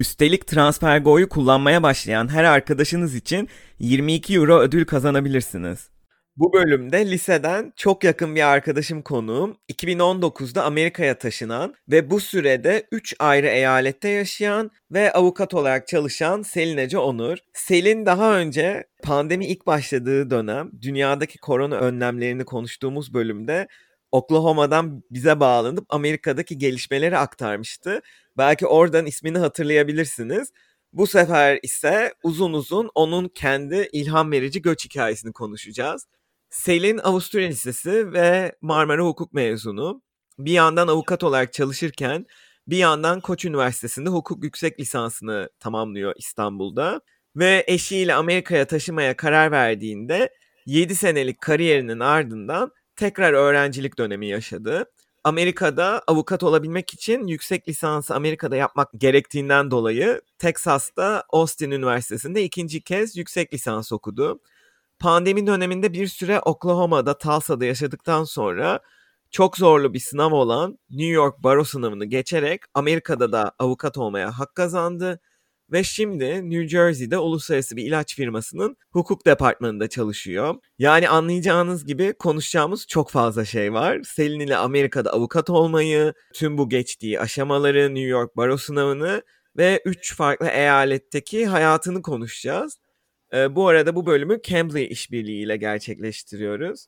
Üstelik TransferGo'yu kullanmaya başlayan her arkadaşınız için 22 euro ödül kazanabilirsiniz. Bu bölümde liseden çok yakın bir arkadaşım konuğum. 2019'da Amerika'ya taşınan ve bu sürede 3 ayrı eyalette yaşayan ve avukat olarak çalışan Selin Ece Onur. Selin daha önce pandemi ilk başladığı dönem dünyadaki korona önlemlerini konuştuğumuz bölümde Oklahoma'dan bize bağlanıp Amerika'daki gelişmeleri aktarmıştı. Belki oradan ismini hatırlayabilirsiniz. Bu sefer ise uzun uzun onun kendi ilham verici göç hikayesini konuşacağız. Selin Avusturya Lisesi ve Marmara Hukuk mezunu. Bir yandan avukat olarak çalışırken bir yandan Koç Üniversitesi'nde hukuk yüksek lisansını tamamlıyor İstanbul'da. Ve eşiyle Amerika'ya taşımaya karar verdiğinde 7 senelik kariyerinin ardından tekrar öğrencilik dönemi yaşadı. Amerika'da avukat olabilmek için yüksek lisansı Amerika'da yapmak gerektiğinden dolayı Texas'ta Austin Üniversitesi'nde ikinci kez yüksek lisans okudu. Pandemi döneminde bir süre Oklahoma'da, Tulsa'da yaşadıktan sonra çok zorlu bir sınav olan New York Baro sınavını geçerek Amerika'da da avukat olmaya hak kazandı ve şimdi New Jersey'de uluslararası bir ilaç firmasının hukuk departmanında çalışıyor. Yani anlayacağınız gibi konuşacağımız çok fazla şey var. Selin ile Amerika'da avukat olmayı, tüm bu geçtiği aşamaları, New York Baro sınavını ve 3 farklı eyaletteki hayatını konuşacağız. Ee, bu arada bu bölümü Cambly işbirliği ile gerçekleştiriyoruz.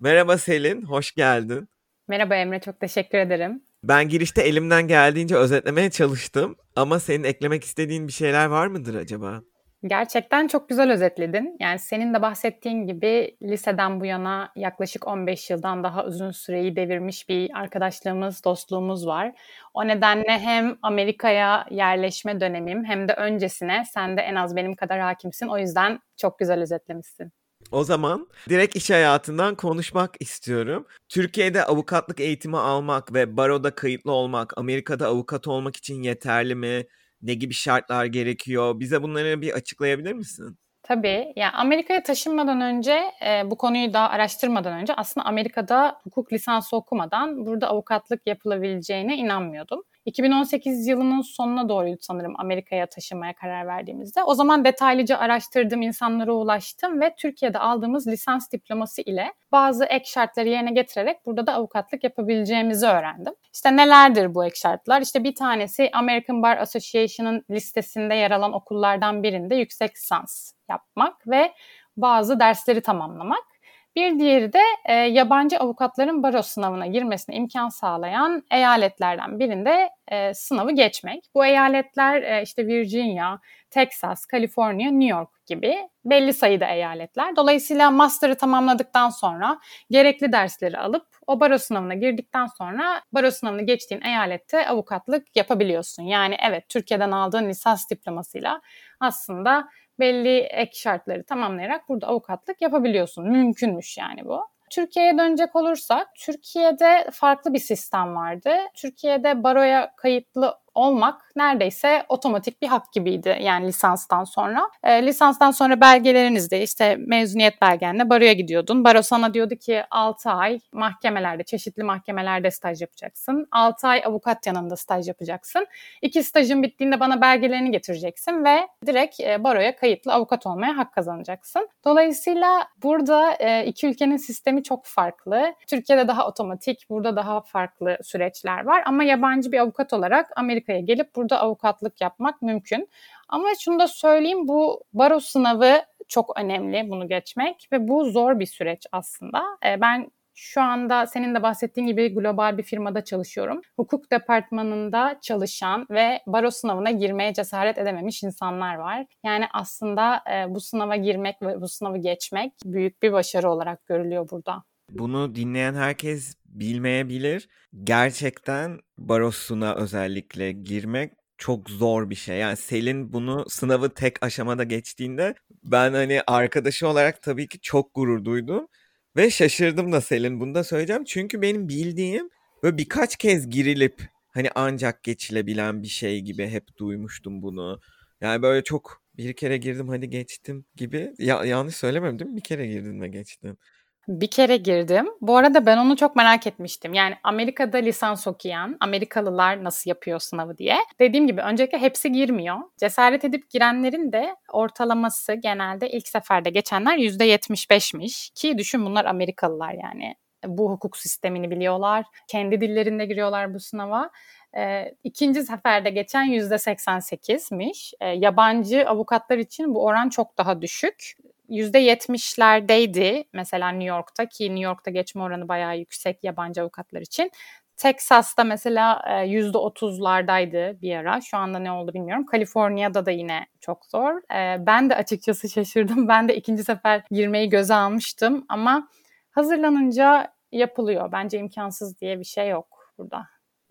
Merhaba Selin, hoş geldin. Merhaba Emre, çok teşekkür ederim. Ben girişte elimden geldiğince özetlemeye çalıştım ama senin eklemek istediğin bir şeyler var mıdır acaba? Gerçekten çok güzel özetledin. Yani senin de bahsettiğin gibi liseden bu yana yaklaşık 15 yıldan daha uzun süreyi devirmiş bir arkadaşlığımız, dostluğumuz var. O nedenle hem Amerika'ya yerleşme dönemim hem de öncesine sen de en az benim kadar hakimsin. O yüzden çok güzel özetlemişsin. O zaman direkt iş hayatından konuşmak istiyorum. Türkiye'de avukatlık eğitimi almak ve baroda kayıtlı olmak, Amerika'da avukat olmak için yeterli mi? Ne gibi şartlar gerekiyor? Bize bunları bir açıklayabilir misin? Tabii. Yani Amerika'ya taşınmadan önce, e, bu konuyu daha araştırmadan önce aslında Amerika'da hukuk lisansı okumadan burada avukatlık yapılabileceğine inanmıyordum. 2018 yılının sonuna doğruydu sanırım Amerika'ya taşınmaya karar verdiğimizde. O zaman detaylıca araştırdığım insanlara ulaştım ve Türkiye'de aldığımız lisans diploması ile bazı ek şartları yerine getirerek burada da avukatlık yapabileceğimizi öğrendim. İşte nelerdir bu ek şartlar? İşte bir tanesi American Bar Association'ın listesinde yer alan okullardan birinde yüksek lisans yapmak ve bazı dersleri tamamlamak. Bir diğeri de e, yabancı avukatların baro sınavına girmesine imkan sağlayan eyaletlerden birinde e, sınavı geçmek. Bu eyaletler e, işte Virginia, Texas, Kaliforniya, New York gibi belli sayıda eyaletler. Dolayısıyla master'ı tamamladıktan sonra gerekli dersleri alıp o baro sınavına girdikten sonra baro sınavını geçtiğin eyalette avukatlık yapabiliyorsun. Yani evet Türkiye'den aldığın lisans diplomasıyla aslında belli ek şartları tamamlayarak burada avukatlık yapabiliyorsun. Mümkünmüş yani bu. Türkiye'ye dönecek olursak, Türkiye'de farklı bir sistem vardı. Türkiye'de baroya kayıtlı olmak neredeyse otomatik bir hak gibiydi yani lisanstan sonra. E, lisanstan sonra belgelerinizde işte mezuniyet belgenle baroya gidiyordun. Baro sana diyordu ki 6 ay mahkemelerde, çeşitli mahkemelerde staj yapacaksın. 6 ay avukat yanında staj yapacaksın. İki stajın bittiğinde bana belgelerini getireceksin ve direkt e, baroya kayıtlı avukat olmaya hak kazanacaksın. Dolayısıyla burada e, iki ülkenin sistemi çok farklı. Türkiye'de daha otomatik, burada daha farklı süreçler var ama yabancı bir avukat olarak Amerika Amerika'ya gelip burada avukatlık yapmak mümkün. Ama şunu da söyleyeyim bu baro sınavı çok önemli bunu geçmek ve bu zor bir süreç aslında. Ee, ben şu anda senin de bahsettiğin gibi global bir firmada çalışıyorum. Hukuk departmanında çalışan ve baro sınavına girmeye cesaret edememiş insanlar var. Yani aslında e, bu sınava girmek ve bu sınavı geçmek büyük bir başarı olarak görülüyor burada. Bunu dinleyen herkes bilmeyebilir. Gerçekten barosuna özellikle girmek çok zor bir şey. Yani Selin bunu sınavı tek aşamada geçtiğinde ben hani arkadaşı olarak tabii ki çok gurur duydum. Ve şaşırdım da Selin bunu da söyleyeceğim. Çünkü benim bildiğim böyle birkaç kez girilip hani ancak geçilebilen bir şey gibi hep duymuştum bunu. Yani böyle çok bir kere girdim hadi geçtim gibi. Ya, yanlış söylemem değil mi? Bir kere girdin ve geçtin. Bir kere girdim. Bu arada ben onu çok merak etmiştim. Yani Amerika'da lisans okuyan Amerikalılar nasıl yapıyor sınavı diye. Dediğim gibi öncelikle hepsi girmiyor. Cesaret edip girenlerin de ortalaması genelde ilk seferde geçenler %75'miş. Ki düşün bunlar Amerikalılar yani. Bu hukuk sistemini biliyorlar. Kendi dillerinde giriyorlar bu sınava. E, ikinci seferde geçen %88'miş. E, yabancı avukatlar için bu oran çok daha düşük. %70'lerdeydi mesela New York'ta ki New York'ta geçme oranı bayağı yüksek yabancı avukatlar için. Texas'ta mesela %30'lardaydı bir ara. Şu anda ne oldu bilmiyorum. Kaliforniya'da da yine çok zor. Ben de açıkçası şaşırdım. Ben de ikinci sefer girmeyi göze almıştım ama hazırlanınca yapılıyor. Bence imkansız diye bir şey yok burada.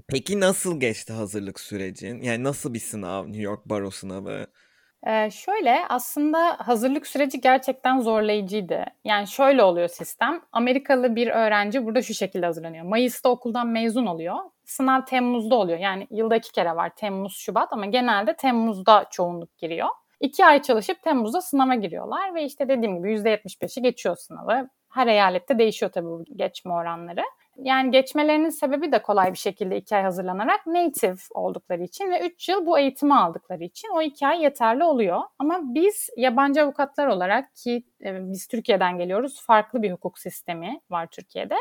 Peki nasıl geçti hazırlık sürecin? Yani nasıl bir sınav New York Baro sınavı? Ee, şöyle aslında hazırlık süreci gerçekten zorlayıcıydı. Yani şöyle oluyor sistem. Amerikalı bir öğrenci burada şu şekilde hazırlanıyor. Mayıs'ta okuldan mezun oluyor. Sınav Temmuz'da oluyor. Yani yılda iki kere var Temmuz, Şubat ama genelde Temmuz'da çoğunluk giriyor. İki ay çalışıp Temmuz'da sınava giriyorlar ve işte dediğim gibi %75'i geçiyor sınavı. Her eyalette değişiyor tabii bu geçme oranları. Yani geçmelerinin sebebi de kolay bir şekilde iki ay hazırlanarak native oldukları için ve üç yıl bu eğitimi aldıkları için o iki ay yeterli oluyor. Ama biz yabancı avukatlar olarak ki e, biz Türkiye'den geliyoruz farklı bir hukuk sistemi var Türkiye'de.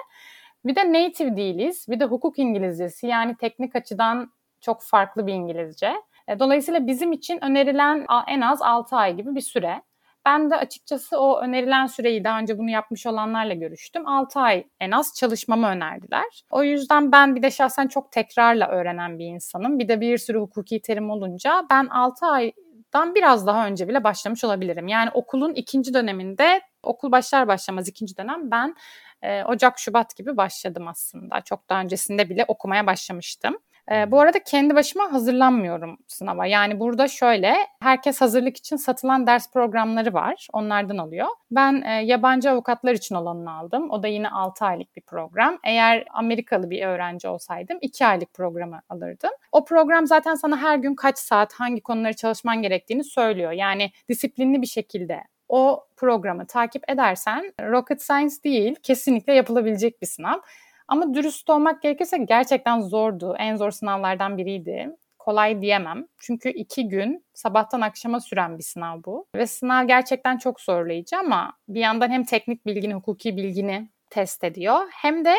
Bir de native değiliz bir de hukuk İngilizcesi yani teknik açıdan çok farklı bir İngilizce. E, dolayısıyla bizim için önerilen en az 6 ay gibi bir süre. Ben de açıkçası o önerilen süreyi daha önce bunu yapmış olanlarla görüştüm. 6 ay en az çalışmamı önerdiler. O yüzden ben bir de şahsen çok tekrarla öğrenen bir insanım. Bir de bir sürü hukuki terim olunca ben 6 aydan biraz daha önce bile başlamış olabilirim. Yani okulun ikinci döneminde okul başlar başlamaz ikinci dönem ben e, Ocak Şubat gibi başladım aslında. Çok daha öncesinde bile okumaya başlamıştım. E, bu arada kendi başıma hazırlanmıyorum sınava. Yani burada şöyle, herkes hazırlık için satılan ders programları var. Onlardan alıyor. Ben e, yabancı avukatlar için olanını aldım. O da yine 6 aylık bir program. Eğer Amerikalı bir öğrenci olsaydım 2 aylık programı alırdım. O program zaten sana her gün kaç saat, hangi konuları çalışman gerektiğini söylüyor. Yani disiplinli bir şekilde o programı takip edersen rocket science değil, kesinlikle yapılabilecek bir sınav. Ama dürüst olmak gerekirse gerçekten zordu. En zor sınavlardan biriydi. Kolay diyemem. Çünkü iki gün sabahtan akşama süren bir sınav bu. Ve sınav gerçekten çok zorlayıcı ama bir yandan hem teknik bilgini, hukuki bilgini test ediyor. Hem de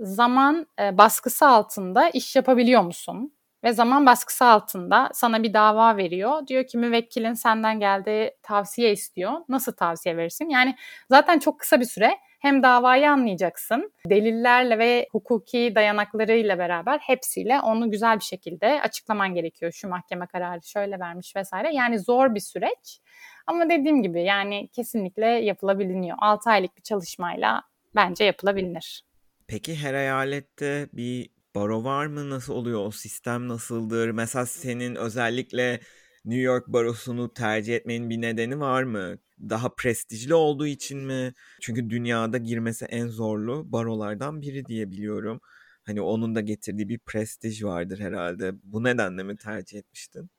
zaman e, baskısı altında iş yapabiliyor musun? Ve zaman baskısı altında sana bir dava veriyor. Diyor ki müvekkilin senden geldiği tavsiye istiyor. Nasıl tavsiye verirsin? Yani zaten çok kısa bir süre hem davayı anlayacaksın, delillerle ve hukuki dayanaklarıyla beraber hepsiyle onu güzel bir şekilde açıklaman gerekiyor. Şu mahkeme kararı şöyle vermiş vesaire. Yani zor bir süreç. Ama dediğim gibi yani kesinlikle yapılabiliyor. 6 aylık bir çalışmayla bence yapılabilir. Peki her eyalette bir baro var mı? Nasıl oluyor? O sistem nasıldır? Mesela senin özellikle New York barosunu tercih etmenin bir nedeni var mı? Daha prestijli olduğu için mi? Çünkü dünyada girmesi en zorlu barolardan biri diye biliyorum. Hani onun da getirdiği bir prestij vardır herhalde. Bu nedenle mi tercih etmiştin?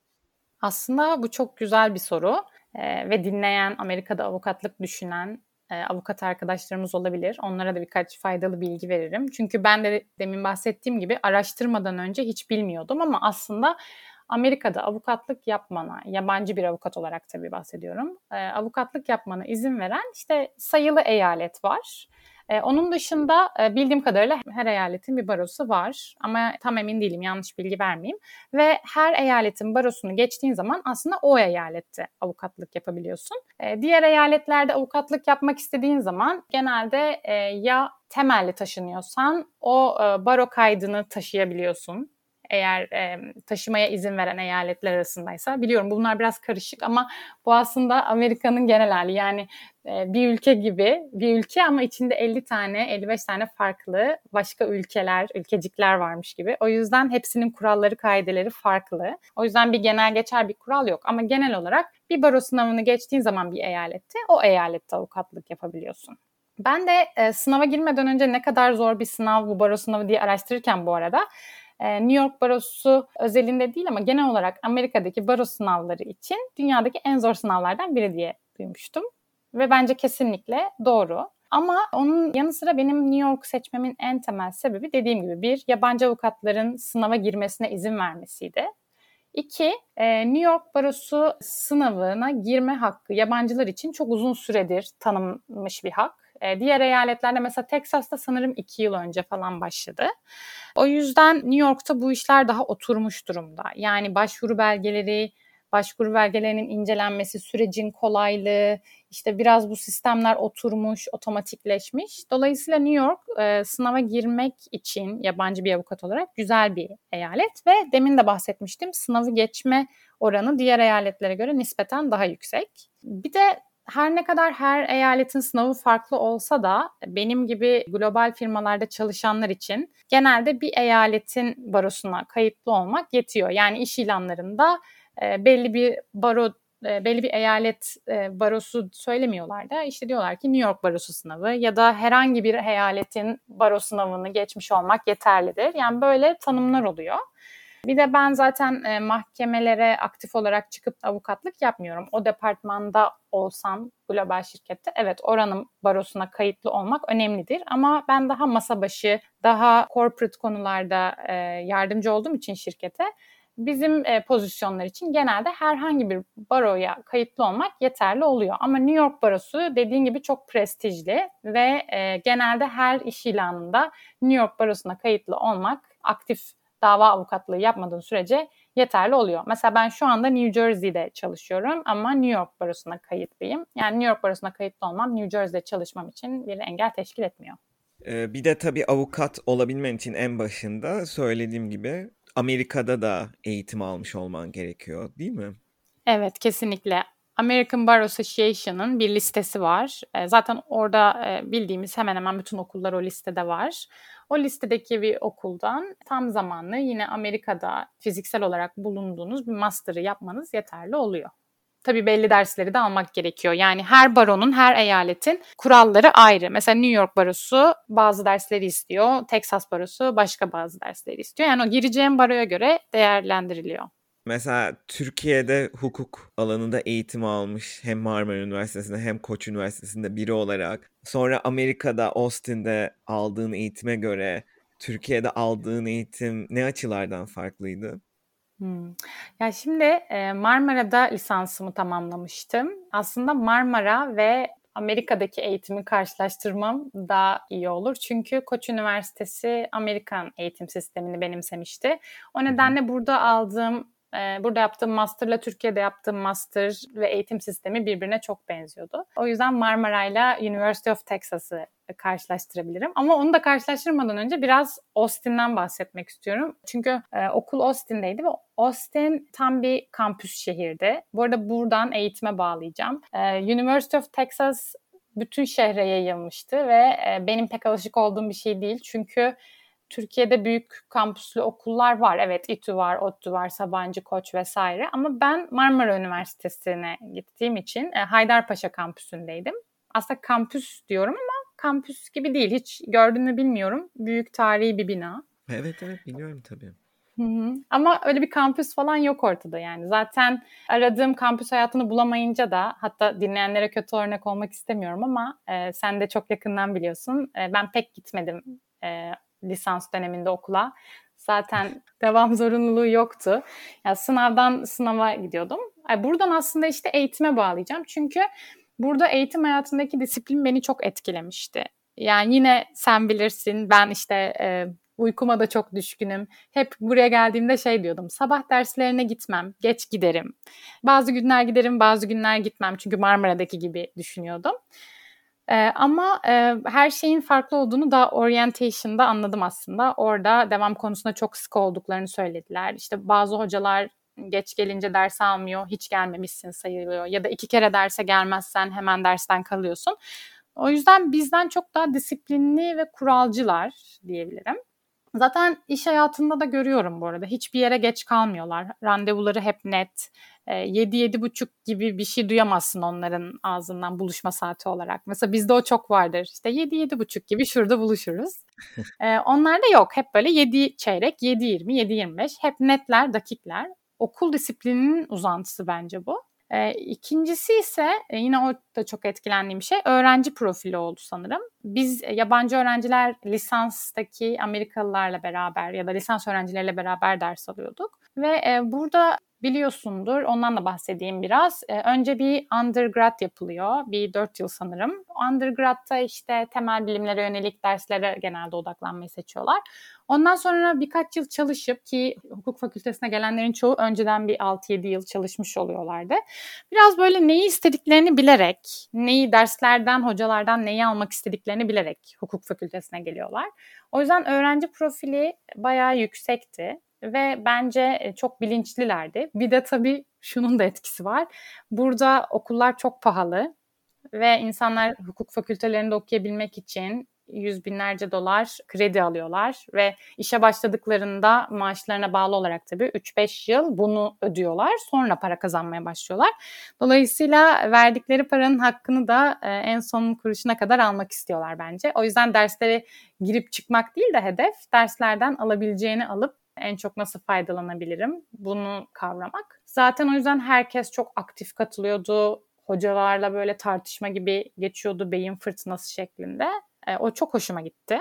Aslında bu çok güzel bir soru ee, ve dinleyen Amerika'da avukatlık düşünen e, avukat arkadaşlarımız olabilir. Onlara da birkaç faydalı bilgi veririm. Çünkü ben de demin bahsettiğim gibi araştırmadan önce hiç bilmiyordum ama aslında Amerika'da avukatlık yapmana, yabancı bir avukat olarak tabii bahsediyorum, e, avukatlık yapmana izin veren işte sayılı eyalet var. E, onun dışında e, bildiğim kadarıyla her eyaletin bir barosu var ama tam emin değilim yanlış bilgi vermeyeyim. Ve her eyaletin barosunu geçtiğin zaman aslında o eyalette avukatlık yapabiliyorsun. Diğer eyaletlerde avukatlık yapmak istediğin zaman genelde ya temelli taşınıyorsan o e, baro kaydını taşıyabiliyorsun eğer e, taşımaya izin veren eyaletler arasındaysa. Biliyorum bunlar biraz karışık ama bu aslında Amerika'nın genel hali. Yani e, bir ülke gibi bir ülke ama içinde 50 tane 55 tane farklı başka ülkeler, ülkecikler varmış gibi. O yüzden hepsinin kuralları, kaideleri farklı. O yüzden bir genel geçer bir kural yok ama genel olarak bir baro sınavını geçtiğin zaman bir eyalette o eyalette avukatlık yapabiliyorsun. Ben de e, sınava girmeden önce ne kadar zor bir sınav bu baro sınavı diye araştırırken bu arada New York barosu özelinde değil ama genel olarak Amerika'daki baro sınavları için dünyadaki en zor sınavlardan biri diye duymuştum. Ve bence kesinlikle doğru. Ama onun yanı sıra benim New York seçmemin en temel sebebi dediğim gibi bir yabancı avukatların sınava girmesine izin vermesiydi. İki, e, New York Barosu sınavına girme hakkı yabancılar için çok uzun süredir tanınmış bir hak. E, diğer eyaletlerde mesela Texas'ta sanırım iki yıl önce falan başladı. O yüzden New York'ta bu işler daha oturmuş durumda. Yani başvuru belgeleri, başvuru belgelerinin incelenmesi, sürecin kolaylığı, işte biraz bu sistemler oturmuş, otomatikleşmiş. Dolayısıyla New York e, sınava girmek için yabancı bir avukat olarak güzel bir eyalet ve demin de bahsetmiştim sınavı geçme oranı diğer eyaletlere göre nispeten daha yüksek. Bir de her ne kadar her eyaletin sınavı farklı olsa da benim gibi global firmalarda çalışanlar için genelde bir eyaletin barosuna kayıtlı olmak yetiyor. Yani iş ilanlarında e, belli bir baro e, belli bir eyalet e, barosu söylemiyorlar da işte diyorlar ki New York barosu sınavı ya da herhangi bir eyaletin baro sınavını geçmiş olmak yeterlidir. Yani böyle tanımlar oluyor. Bir de ben zaten e, mahkemelere aktif olarak çıkıp avukatlık yapmıyorum. O departmanda olsam global şirkette evet oranın barosuna kayıtlı olmak önemlidir. Ama ben daha masa başı, daha corporate konularda e, yardımcı olduğum için şirkete bizim e, pozisyonlar için genelde herhangi bir baroya kayıtlı olmak yeterli oluyor. Ama New York barosu dediğin gibi çok prestijli ve e, genelde her iş ilanında New York barosuna kayıtlı olmak aktif dava avukatlığı yapmadığın sürece yeterli oluyor. Mesela ben şu anda New Jersey'de çalışıyorum ama New York barosuna kayıtlıyım. Yani New York barosuna kayıtlı olmam New Jersey'de çalışmam için bir engel teşkil etmiyor. Ee, bir de tabii avukat olabilmen için en başında söylediğim gibi Amerika'da da eğitim almış olman gerekiyor değil mi? Evet kesinlikle. American Bar Association'ın bir listesi var. E, zaten orada e, bildiğimiz hemen hemen bütün okullar o listede var. O listedeki bir okuldan tam zamanlı yine Amerika'da fiziksel olarak bulunduğunuz bir master'ı yapmanız yeterli oluyor. Tabii belli dersleri de almak gerekiyor. Yani her baronun, her eyaletin kuralları ayrı. Mesela New York barosu bazı dersleri istiyor. Texas barosu başka bazı dersleri istiyor. Yani o gireceğin baroya göre değerlendiriliyor. Mesela Türkiye'de hukuk alanında eğitim almış hem Marmara Üniversitesi'nde hem Koç Üniversitesi'nde biri olarak sonra Amerika'da Austin'de aldığın eğitime göre Türkiye'de aldığın eğitim ne açılardan farklıydı? Hmm. Ya şimdi e, Marmara'da lisansımı tamamlamıştım. Aslında Marmara ve Amerika'daki eğitimi karşılaştırmam daha iyi olur. Çünkü Koç Üniversitesi Amerikan eğitim sistemini benimsemişti. O nedenle burada aldığım burada yaptığım master'la Türkiye'de yaptığım master ve eğitim sistemi birbirine çok benziyordu. O yüzden Marmara'yla University of Texas'ı karşılaştırabilirim. Ama onu da karşılaştırmadan önce biraz Austin'den bahsetmek istiyorum. Çünkü e, okul Austin'deydi ve Austin tam bir kampüs şehirdi. Bu arada buradan eğitime bağlayacağım. E, University of Texas bütün şehre yayılmıştı ve e, benim pek alışık olduğum bir şey değil. Çünkü Türkiye'de büyük kampüslü okullar var. Evet İTÜ var, ODTÜ var, Sabancı, Koç vesaire. Ama ben Marmara Üniversitesi'ne gittiğim için e, Haydarpaşa kampüsündeydim. Aslında kampüs diyorum ama kampüs gibi değil. Hiç gördüğünü bilmiyorum. Büyük tarihi bir bina. Evet evet biliyorum tabii. Hı hı. Ama öyle bir kampüs falan yok ortada yani. Zaten aradığım kampüs hayatını bulamayınca da hatta dinleyenlere kötü örnek olmak istemiyorum ama e, sen de çok yakından biliyorsun. E, ben pek gitmedim e, lisans döneminde okula. Zaten devam zorunluluğu yoktu. Ya sınavdan sınava gidiyordum. Buradan aslında işte eğitime bağlayacağım. Çünkü burada eğitim hayatındaki disiplin beni çok etkilemişti. Yani yine sen bilirsin ben işte e, uykuma da çok düşkünüm. Hep buraya geldiğimde şey diyordum. Sabah derslerine gitmem, geç giderim. Bazı günler giderim, bazı günler gitmem. Çünkü Marmara'daki gibi düşünüyordum. Ama e, her şeyin farklı olduğunu da orientation'da anladım aslında. Orada devam konusunda çok sık olduklarını söylediler. İşte bazı hocalar geç gelince ders almıyor, hiç gelmemişsin sayılıyor. Ya da iki kere derse gelmezsen hemen dersten kalıyorsun. O yüzden bizden çok daha disiplinli ve kuralcılar diyebilirim. Zaten iş hayatında da görüyorum bu arada. Hiçbir yere geç kalmıyorlar. Randevuları hep net. E, 7-7.30 gibi bir şey duyamazsın onların ağzından buluşma saati olarak. Mesela bizde o çok vardır. İşte 7-7.30 gibi şurada buluşuruz. e, onlarda yok. Hep böyle 7 çeyrek, 7.20, 7.25. Hep netler, dakikler. Okul disiplininin uzantısı bence bu. E, ikincisi ise e, yine o da çok etkilendiğim şey öğrenci profili oldu sanırım. Biz e, yabancı öğrenciler lisanstaki Amerikalılarla beraber ya da lisans öğrencileriyle beraber ders alıyorduk. Ve e, burada biliyorsundur. Ondan da bahsedeyim biraz. Ee, önce bir undergrad yapılıyor. Bir dört yıl sanırım. Undergrad'da işte temel bilimlere yönelik derslere genelde odaklanmayı seçiyorlar. Ondan sonra birkaç yıl çalışıp ki hukuk fakültesine gelenlerin çoğu önceden bir 6-7 yıl çalışmış oluyorlardı. Biraz böyle neyi istediklerini bilerek, neyi derslerden, hocalardan neyi almak istediklerini bilerek hukuk fakültesine geliyorlar. O yüzden öğrenci profili bayağı yüksekti ve bence e, çok bilinçlilerdi. Bir de tabii şunun da etkisi var. Burada okullar çok pahalı ve insanlar hukuk fakültelerinde okuyabilmek için yüz binlerce dolar kredi alıyorlar ve işe başladıklarında maaşlarına bağlı olarak tabii 3-5 yıl bunu ödüyorlar. Sonra para kazanmaya başlıyorlar. Dolayısıyla verdikleri paranın hakkını da e, en son kuruşuna kadar almak istiyorlar bence. O yüzden derslere girip çıkmak değil de hedef derslerden alabileceğini alıp en çok nasıl faydalanabilirim bunu kavramak. Zaten o yüzden herkes çok aktif katılıyordu. Hocalarla böyle tartışma gibi geçiyordu beyin fırtınası şeklinde. E, o çok hoşuma gitti.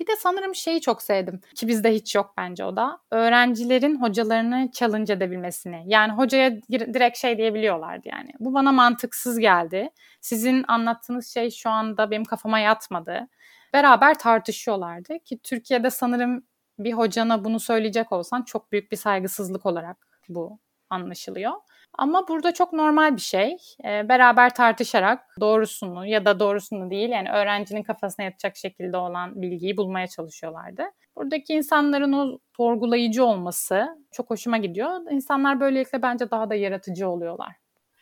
Bir de sanırım şeyi çok sevdim ki bizde hiç yok bence o da. Öğrencilerin hocalarını challenge edebilmesini. Yani hocaya direkt şey diyebiliyorlardı yani. Bu bana mantıksız geldi. Sizin anlattığınız şey şu anda benim kafama yatmadı. Beraber tartışıyorlardı ki Türkiye'de sanırım bir hocana bunu söyleyecek olsan çok büyük bir saygısızlık olarak bu anlaşılıyor. Ama burada çok normal bir şey. E, beraber tartışarak doğrusunu ya da doğrusunu değil yani öğrencinin kafasına yatacak şekilde olan bilgiyi bulmaya çalışıyorlardı. Buradaki insanların o sorgulayıcı olması çok hoşuma gidiyor. İnsanlar böylelikle bence daha da yaratıcı oluyorlar.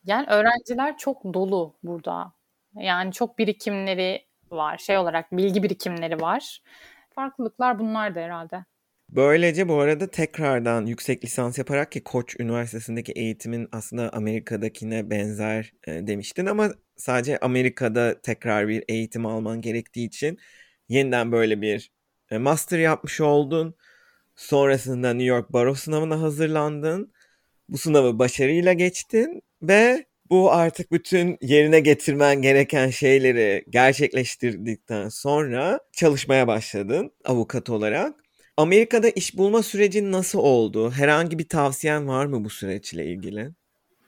Yani öğrenciler çok dolu burada. Yani çok birikimleri var. Şey olarak bilgi birikimleri var. Farklılıklar bunlar da herhalde. Böylece bu arada tekrardan yüksek lisans yaparak ki Koç Üniversitesi'ndeki eğitimin aslında Amerika'dakine benzer e, demiştin ama sadece Amerika'da tekrar bir eğitim alman gerektiği için yeniden böyle bir e, master yapmış oldun. Sonrasında New York Baro sınavına hazırlandın. Bu sınavı başarıyla geçtin ve bu artık bütün yerine getirmen gereken şeyleri gerçekleştirdikten sonra çalışmaya başladın avukat olarak. Amerika'da iş bulma süreci nasıl oldu? Herhangi bir tavsiyen var mı bu süreçle ilgili?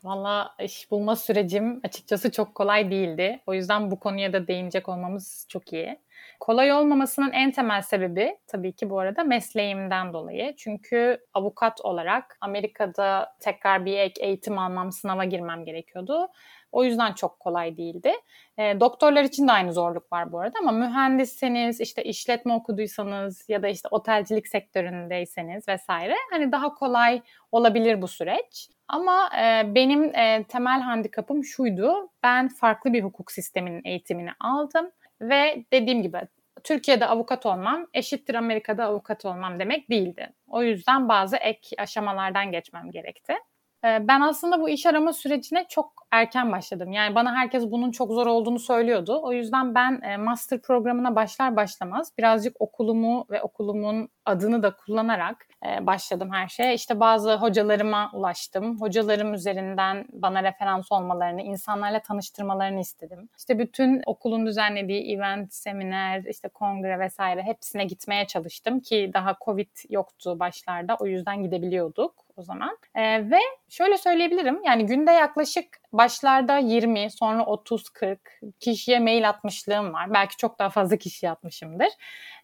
Valla iş bulma sürecim açıkçası çok kolay değildi. O yüzden bu konuya da değinecek olmamız çok iyi. Kolay olmamasının en temel sebebi tabii ki bu arada mesleğimden dolayı. Çünkü avukat olarak Amerika'da tekrar bir ek eğitim almam, sınava girmem gerekiyordu. O yüzden çok kolay değildi. E, doktorlar için de aynı zorluk var bu arada ama mühendisseniz, işte işletme okuduysanız ya da işte otelcilik sektöründeyseniz vesaire hani daha kolay olabilir bu süreç. Ama e, benim e, temel handikapım şuydu. Ben farklı bir hukuk sisteminin eğitimini aldım ve dediğim gibi Türkiye'de avukat olmam eşittir Amerika'da avukat olmam demek değildi. O yüzden bazı ek aşamalardan geçmem gerekti. Ben aslında bu iş arama sürecine çok erken başladım. Yani bana herkes bunun çok zor olduğunu söylüyordu. O yüzden ben master programına başlar başlamaz birazcık okulumu ve okulumun adını da kullanarak başladım her şeye. İşte bazı hocalarıma ulaştım. Hocalarım üzerinden bana referans olmalarını, insanlarla tanıştırmalarını istedim. İşte bütün okulun düzenlediği event, seminer, işte kongre vesaire hepsine gitmeye çalıştım ki daha Covid yoktu başlarda. O yüzden gidebiliyorduk o zaman. E, ve şöyle söyleyebilirim yani günde yaklaşık başlarda 20 sonra 30-40 kişiye mail atmışlığım var. Belki çok daha fazla kişi atmışımdır.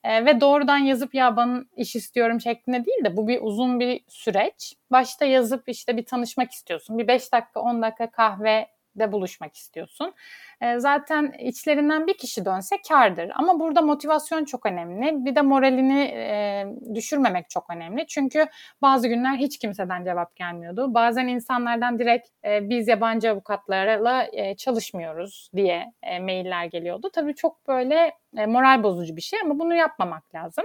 E, ve doğrudan yazıp ya ben iş istiyorum şeklinde değil de bu bir uzun bir süreç. Başta yazıp işte bir tanışmak istiyorsun. Bir 5 dakika 10 dakika kahve de buluşmak istiyorsun. E, zaten içlerinden bir kişi dönse kardır. Ama burada motivasyon çok önemli. Bir de moralini e, düşürmemek çok önemli. Çünkü bazı günler hiç kimseden cevap gelmiyordu. Bazen insanlardan direkt e, biz yabancı avukatlarla e, çalışmıyoruz diye e, mailler geliyordu. Tabii çok böyle e, moral bozucu bir şey ama bunu yapmamak lazım.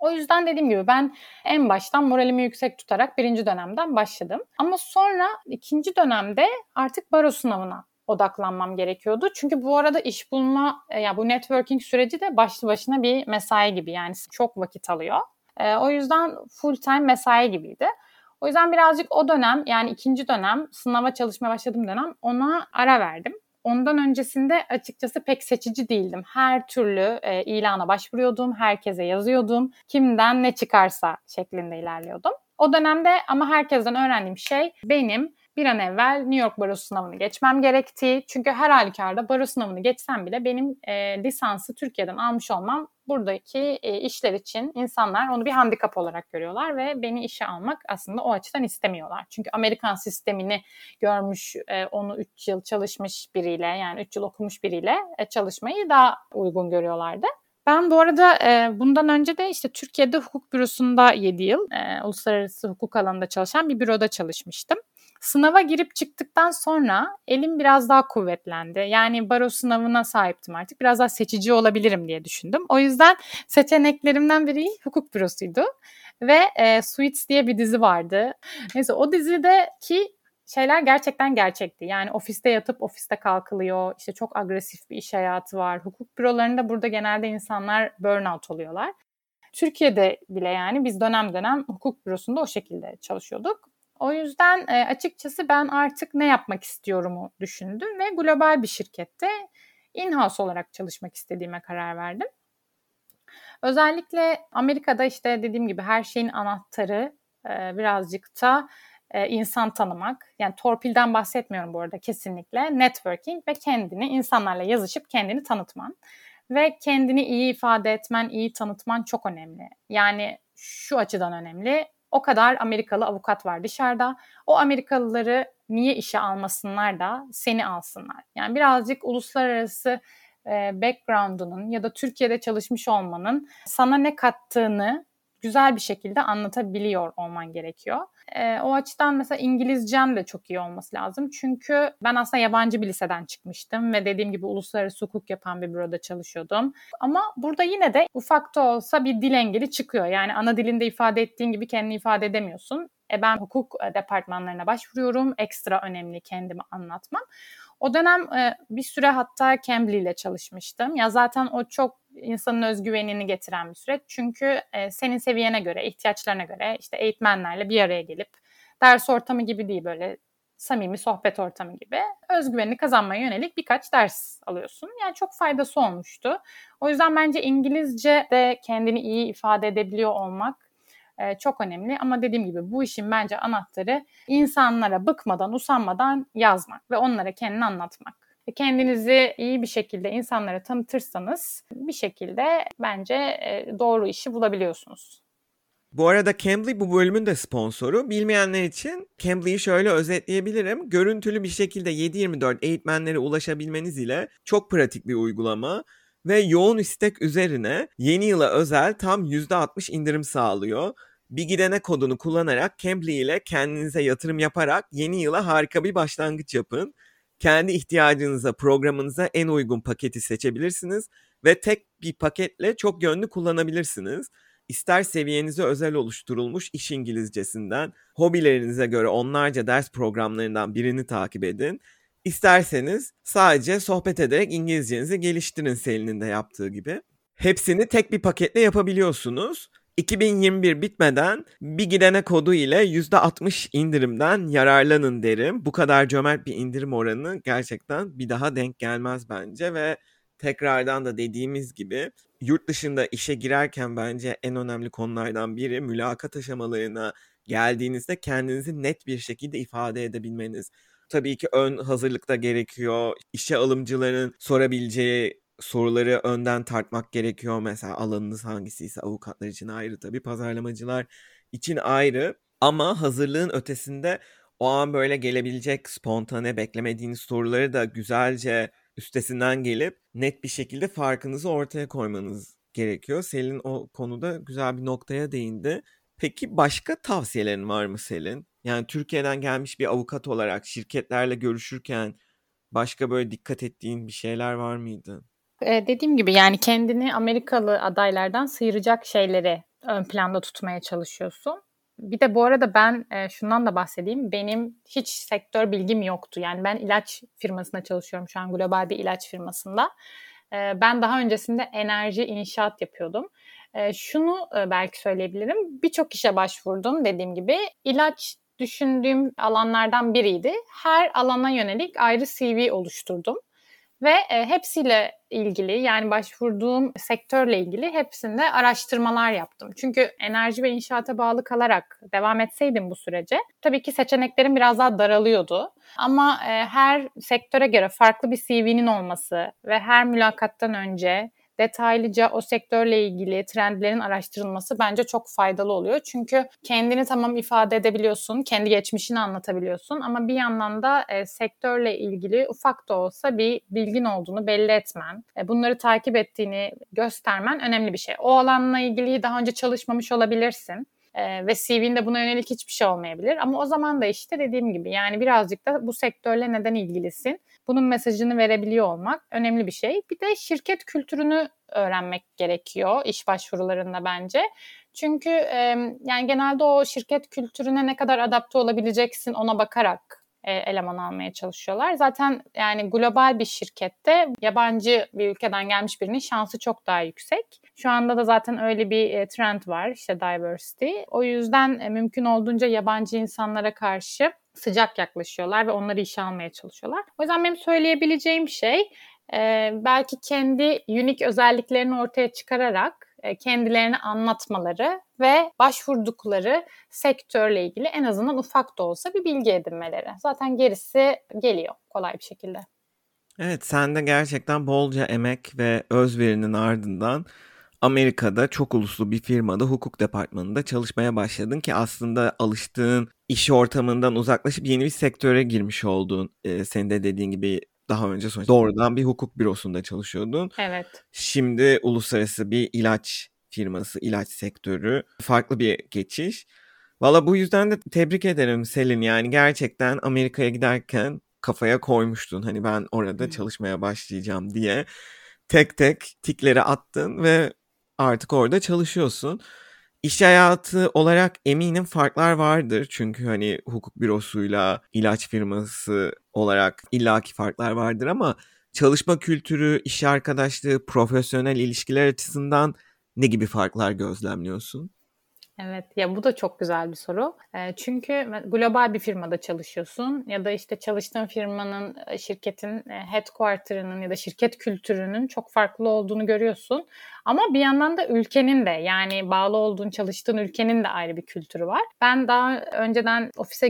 O yüzden dediğim gibi ben en baştan moralimi yüksek tutarak birinci dönemden başladım. Ama sonra ikinci dönemde artık baro sınavına odaklanmam gerekiyordu. Çünkü bu arada iş bulma, e, ya yani bu networking süreci de başlı başına bir mesai gibi yani çok vakit alıyor. E, o yüzden full time mesai gibiydi. O yüzden birazcık o dönem yani ikinci dönem sınava çalışmaya başladığım dönem ona ara verdim. Ondan öncesinde açıkçası pek seçici değildim. Her türlü e, ilana başvuruyordum, herkese yazıyordum. Kimden ne çıkarsa şeklinde ilerliyordum. O dönemde ama herkesten öğrendiğim şey benim bir an evvel New York Barosu sınavını geçmem gerektiği. Çünkü her halükarda baro sınavını geçsem bile benim e, lisansı Türkiye'den almış olmam buradaki e, işler için insanlar onu bir handikap olarak görüyorlar ve beni işe almak aslında o açıdan istemiyorlar. Çünkü Amerikan sistemini görmüş, e, onu 3 yıl çalışmış biriyle yani 3 yıl okumuş biriyle e, çalışmayı daha uygun görüyorlardı. Ben bu arada e, bundan önce de işte Türkiye'de hukuk bürosunda 7 yıl e, uluslararası hukuk alanında çalışan bir büroda çalışmıştım. Sınava girip çıktıktan sonra elim biraz daha kuvvetlendi. Yani baro sınavına sahiptim artık. Biraz daha seçici olabilirim diye düşündüm. O yüzden seçeneklerimden biri hukuk bürosuydu. Ve e, Suits diye bir dizi vardı. Neyse o dizideki şeyler gerçekten gerçekti. Yani ofiste yatıp ofiste kalkılıyor. İşte çok agresif bir iş hayatı var. Hukuk bürolarında burada genelde insanlar burnout oluyorlar. Türkiye'de bile yani biz dönem dönem hukuk bürosunda o şekilde çalışıyorduk. O yüzden e, açıkçası ben artık ne yapmak istiyorumu düşündüm ve global bir şirkette in-house olarak çalışmak istediğime karar verdim. Özellikle Amerika'da işte dediğim gibi her şeyin anahtarı e, birazcık da e, insan tanımak. Yani torpilden bahsetmiyorum bu arada kesinlikle. Networking ve kendini insanlarla yazışıp kendini tanıtman. Ve kendini iyi ifade etmen, iyi tanıtman çok önemli. Yani şu açıdan önemli o kadar Amerikalı avukat var dışarıda. O Amerikalıları niye işe almasınlar da seni alsınlar? Yani birazcık uluslararası background'unun ya da Türkiye'de çalışmış olmanın sana ne kattığını güzel bir şekilde anlatabiliyor olman gerekiyor. E, o açıdan mesela İngilizcem de çok iyi olması lazım. Çünkü ben aslında yabancı bir liseden çıkmıştım ve dediğim gibi uluslararası hukuk yapan bir büroda çalışıyordum. Ama burada yine de ufak da olsa bir dil engeli çıkıyor. Yani ana dilinde ifade ettiğin gibi kendini ifade edemiyorsun. E ben hukuk e, departmanlarına başvuruyorum. Ekstra önemli kendimi anlatmam. O dönem e, bir süre hatta Cambly ile çalışmıştım. Ya zaten o çok insanın özgüvenini getiren bir süreç. Çünkü e, senin seviyene göre, ihtiyaçlarına göre işte eğitmenlerle bir araya gelip ders ortamı gibi değil böyle samimi sohbet ortamı gibi özgüvenini kazanmaya yönelik birkaç ders alıyorsun. Yani çok faydası olmuştu. O yüzden bence İngilizce de kendini iyi ifade edebiliyor olmak e, çok önemli. Ama dediğim gibi bu işin bence anahtarı insanlara bıkmadan, usanmadan yazmak ve onlara kendini anlatmak. Kendinizi iyi bir şekilde insanlara tanıtırsanız bir şekilde bence e, doğru işi bulabiliyorsunuz. Bu arada Cambly bu bölümün de sponsoru. Bilmeyenler için Cambly'yi şöyle özetleyebilirim. Görüntülü bir şekilde 7-24 eğitmenlere ulaşabilmeniz ile çok pratik bir uygulama ve yoğun istek üzerine yeni yıla özel tam %60 indirim sağlıyor. Bir gidene kodunu kullanarak Cambly ile kendinize yatırım yaparak yeni yıla harika bir başlangıç yapın. Kendi ihtiyacınıza, programınıza en uygun paketi seçebilirsiniz ve tek bir paketle çok yönlü kullanabilirsiniz. İster seviyenize özel oluşturulmuş iş İngilizcesinden, hobilerinize göre onlarca ders programlarından birini takip edin İsterseniz sadece sohbet ederek İngilizcenizi geliştirin Selin'in de yaptığı gibi. Hepsini tek bir paketle yapabiliyorsunuz. 2021 bitmeden bir gidene kodu ile %60 indirimden yararlanın derim. Bu kadar cömert bir indirim oranı gerçekten bir daha denk gelmez bence ve tekrardan da dediğimiz gibi yurt dışında işe girerken bence en önemli konulardan biri mülakat aşamalarına geldiğinizde kendinizi net bir şekilde ifade edebilmeniz. Tabii ki ön hazırlık da gerekiyor. İşe alımcıların sorabileceği soruları önden tartmak gerekiyor. Mesela alanınız hangisiyse avukatlar için ayrı tabii pazarlamacılar için ayrı. Ama hazırlığın ötesinde o an böyle gelebilecek spontane beklemediğiniz soruları da güzelce üstesinden gelip net bir şekilde farkınızı ortaya koymanız gerekiyor. Selin o konuda güzel bir noktaya değindi. Peki başka tavsiyelerin var mı Selin? Yani Türkiye'den gelmiş bir avukat olarak şirketlerle görüşürken başka böyle dikkat ettiğin bir şeyler var mıydı? Ee, dediğim gibi yani kendini Amerikalı adaylardan sıyıracak şeyleri ön planda tutmaya çalışıyorsun. Bir de bu arada ben e, şundan da bahsedeyim. Benim hiç sektör bilgim yoktu. Yani ben ilaç firmasında çalışıyorum şu an global bir ilaç firmasında. E, ben daha öncesinde enerji inşaat yapıyordum. E, şunu e, belki söyleyebilirim. Birçok işe başvurdum dediğim gibi. İlaç düşündüğüm alanlardan biriydi. Her alana yönelik ayrı CV oluşturdum. Ve e, hepsiyle ilgili yani başvurduğum sektörle ilgili hepsinde araştırmalar yaptım. Çünkü enerji ve inşaata bağlı kalarak devam etseydim bu sürece tabii ki seçeneklerim biraz daha daralıyordu. Ama e, her sektöre göre farklı bir CV'nin olması ve her mülakattan önce detaylıca o sektörle ilgili trendlerin araştırılması bence çok faydalı oluyor. Çünkü kendini tamam ifade edebiliyorsun, kendi geçmişini anlatabiliyorsun ama bir yandan da e, sektörle ilgili ufak da olsa bir bilgin olduğunu belli etmen, e, bunları takip ettiğini göstermen önemli bir şey. O alanla ilgili daha önce çalışmamış olabilirsin e, ve CV'nde buna yönelik hiçbir şey olmayabilir. Ama o zaman da işte dediğim gibi yani birazcık da bu sektörle neden ilgilisin? Bunun mesajını verebiliyor olmak önemli bir şey. Bir de şirket kültürünü öğrenmek gerekiyor iş başvurularında bence. Çünkü yani genelde o şirket kültürüne ne kadar adapte olabileceksin ona bakarak e, eleman almaya çalışıyorlar. Zaten yani global bir şirkette yabancı bir ülkeden gelmiş birinin şansı çok daha yüksek. Şu anda da zaten öyle bir e, trend var işte diversity. O yüzden e, mümkün olduğunca yabancı insanlara karşı sıcak yaklaşıyorlar ve onları işe almaya çalışıyorlar. O yüzden benim söyleyebileceğim şey belki kendi unik özelliklerini ortaya çıkararak kendilerini anlatmaları ve başvurdukları sektörle ilgili en azından ufak da olsa bir bilgi edinmeleri. Zaten gerisi geliyor kolay bir şekilde. Evet sen de gerçekten bolca emek ve özverinin ardından Amerika'da çok uluslu bir firmada hukuk departmanında çalışmaya başladın ki aslında alıştığın iş ortamından uzaklaşıp yeni bir sektöre girmiş oldun. Ee, senin de dediğin gibi daha önce sonuçta doğrudan bir hukuk bürosunda çalışıyordun. Evet. Şimdi uluslararası bir ilaç firması, ilaç sektörü. Farklı bir geçiş. Valla bu yüzden de tebrik ederim Selin. Yani gerçekten Amerika'ya giderken kafaya koymuştun. Hani ben orada çalışmaya başlayacağım diye. Tek tek tikleri attın ve artık orada çalışıyorsun. İş hayatı olarak eminim farklar vardır. Çünkü hani hukuk bürosuyla ilaç firması olarak illaki farklar vardır ama çalışma kültürü, iş arkadaşlığı, profesyonel ilişkiler açısından ne gibi farklar gözlemliyorsun? Evet ya bu da çok güzel bir soru. E, çünkü global bir firmada çalışıyorsun ya da işte çalıştığın firmanın, e, şirketin e, headquarter'ının ya da şirket kültürünün çok farklı olduğunu görüyorsun. Ama bir yandan da ülkenin de yani bağlı olduğun çalıştığın ülkenin de ayrı bir kültürü var. Ben daha önceden ofise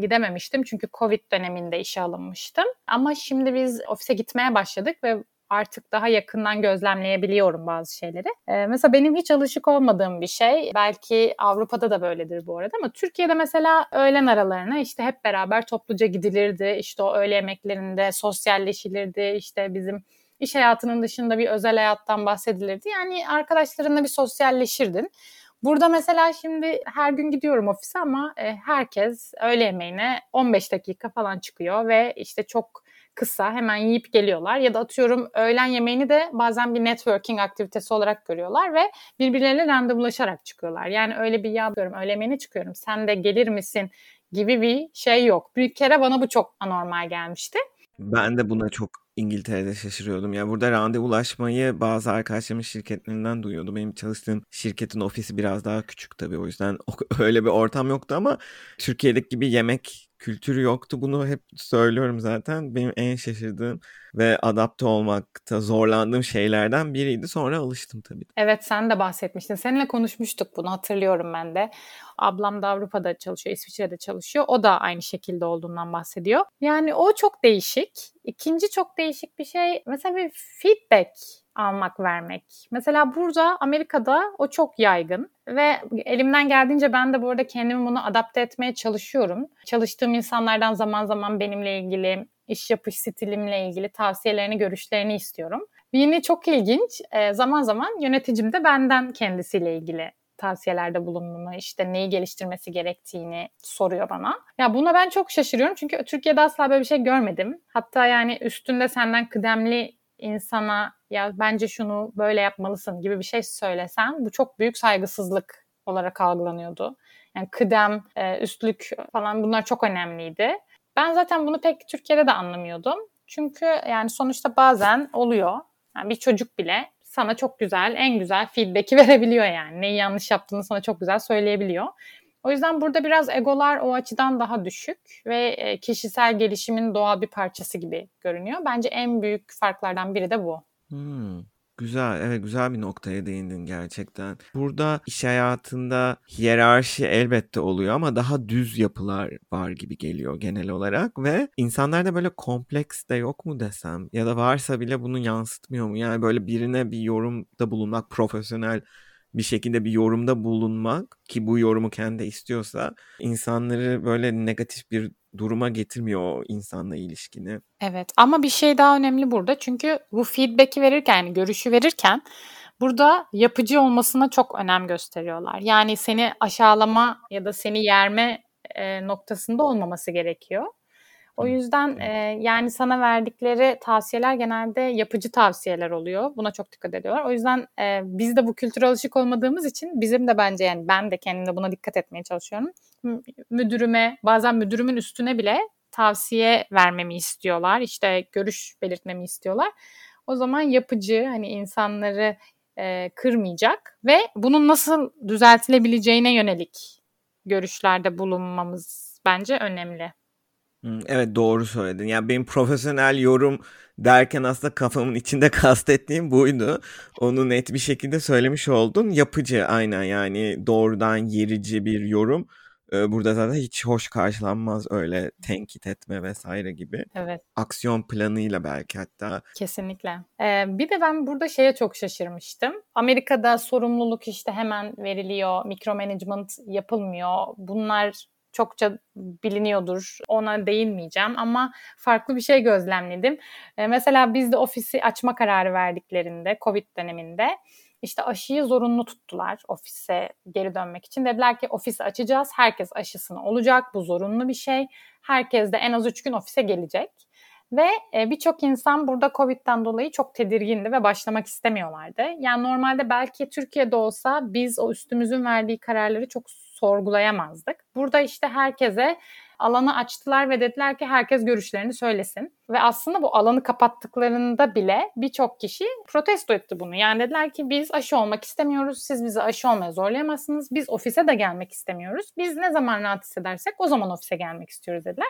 gidememiştim çünkü Covid döneminde işe alınmıştım. Ama şimdi biz ofise gitmeye başladık ve artık daha yakından gözlemleyebiliyorum bazı şeyleri. Ee, mesela benim hiç alışık olmadığım bir şey, belki Avrupa'da da böyledir bu arada ama Türkiye'de mesela öğlen aralarına işte hep beraber topluca gidilirdi. İşte o öğle yemeklerinde sosyalleşilirdi. İşte bizim iş hayatının dışında bir özel hayattan bahsedilirdi. Yani arkadaşlarınla bir sosyalleşirdin. Burada mesela şimdi her gün gidiyorum ofise ama e, herkes öğle yemeğine 15 dakika falan çıkıyor ve işte çok kısa hemen yiyip geliyorlar ya da atıyorum öğlen yemeğini de bazen bir networking aktivitesi olarak görüyorlar ve birbirleriyle randevulaşarak çıkıyorlar. Yani öyle bir ya diyorum öğle yemeğine çıkıyorum sen de gelir misin gibi bir şey yok. Bir kere bana bu çok anormal gelmişti. Ben de buna çok İngiltere'de şaşırıyordum. Ya burada randevulaşmayı bazı arkadaşlarımın şirketlerinden duyuyordum. Benim çalıştığım şirketin ofisi biraz daha küçük tabii. O yüzden öyle bir ortam yoktu ama Türkiye'deki gibi yemek kültürü yoktu. Bunu hep söylüyorum zaten. Benim en şaşırdığım ve adapte olmakta zorlandığım şeylerden biriydi. Sonra alıştım tabii. Evet sen de bahsetmiştin. Seninle konuşmuştuk bunu hatırlıyorum ben de. Ablam da Avrupa'da çalışıyor, İsviçre'de çalışıyor. O da aynı şekilde olduğundan bahsediyor. Yani o çok değişik. İkinci çok değişik bir şey mesela bir feedback almak vermek. Mesela burada Amerika'da o çok yaygın ve elimden geldiğince ben de bu arada kendimi bunu adapte etmeye çalışıyorum. Çalıştığım insanlardan zaman zaman benimle ilgili iş yapış stilimle ilgili tavsiyelerini, görüşlerini istiyorum. Yine çok ilginç. E, zaman zaman yöneticim de benden kendisiyle ilgili tavsiyelerde bulunduğunu, işte neyi geliştirmesi gerektiğini soruyor bana. Ya buna ben çok şaşırıyorum çünkü Türkiye'de asla böyle bir şey görmedim. Hatta yani üstünde senden kıdemli insana ya bence şunu böyle yapmalısın gibi bir şey söylesem bu çok büyük saygısızlık olarak algılanıyordu. Yani kıdem, e, üstlük falan bunlar çok önemliydi. Ben zaten bunu pek Türkiye'de de anlamıyordum. Çünkü yani sonuçta bazen oluyor. Yani bir çocuk bile sana çok güzel, en güzel feedback'i verebiliyor yani. Neyi yanlış yaptığını sana çok güzel söyleyebiliyor. O yüzden burada biraz egolar o açıdan daha düşük ve e, kişisel gelişimin doğal bir parçası gibi görünüyor. Bence en büyük farklardan biri de bu. Hmm. Güzel, evet güzel bir noktaya değindin gerçekten. Burada iş hayatında hiyerarşi elbette oluyor ama daha düz yapılar var gibi geliyor genel olarak ve insanlarda böyle kompleks de yok mu desem ya da varsa bile bunu yansıtmıyor mu? Yani böyle birine bir yorumda bulunmak profesyonel bir şekilde bir yorumda bulunmak ki bu yorumu kendi istiyorsa insanları böyle negatif bir duruma getirmiyor o insanla ilişkini. Evet ama bir şey daha önemli burada çünkü bu feedback'i verirken yani görüşü verirken burada yapıcı olmasına çok önem gösteriyorlar. Yani seni aşağılama ya da seni yerme noktasında olmaması gerekiyor. O yüzden e, yani sana verdikleri tavsiyeler genelde yapıcı tavsiyeler oluyor. Buna çok dikkat ediyorlar. O yüzden e, biz de bu kültüre alışık olmadığımız için bizim de bence yani ben de kendimde buna dikkat etmeye çalışıyorum. Müdürüme bazen müdürümün üstüne bile tavsiye vermemi istiyorlar. İşte görüş belirtmemi istiyorlar. O zaman yapıcı hani insanları e, kırmayacak ve bunun nasıl düzeltilebileceğine yönelik görüşlerde bulunmamız bence önemli. Evet doğru söyledin. Yani benim profesyonel yorum derken aslında kafamın içinde kastettiğim buydu. Onu net bir şekilde söylemiş oldun. Yapıcı aynen yani doğrudan yerici bir yorum. Burada zaten hiç hoş karşılanmaz öyle tenkit etme vesaire gibi. Evet. Aksiyon planıyla belki hatta. Kesinlikle. Ee, bir de ben burada şeye çok şaşırmıştım. Amerika'da sorumluluk işte hemen veriliyor, mikromanagement yapılmıyor. Bunlar çokça biliniyordur. Ona değinmeyeceğim ama farklı bir şey gözlemledim. E, mesela biz de ofisi açma kararı verdiklerinde Covid döneminde işte aşıyı zorunlu tuttular ofise geri dönmek için. Dediler ki ofisi açacağız. Herkes aşısını olacak. Bu zorunlu bir şey. Herkes de en az 3 gün ofise gelecek. Ve e, birçok insan burada Covid'den dolayı çok tedirgindi ve başlamak istemiyorlardı. Yani normalde belki Türkiye'de olsa biz o üstümüzün verdiği kararları çok sorgulayamazdık. Burada işte herkese alanı açtılar ve dediler ki herkes görüşlerini söylesin. Ve aslında bu alanı kapattıklarında bile birçok kişi protesto etti bunu. Yani dediler ki biz aşı olmak istemiyoruz, siz bizi aşı olmaya zorlayamazsınız, biz ofise de gelmek istemiyoruz. Biz ne zaman rahat hissedersek o zaman ofise gelmek istiyoruz dediler.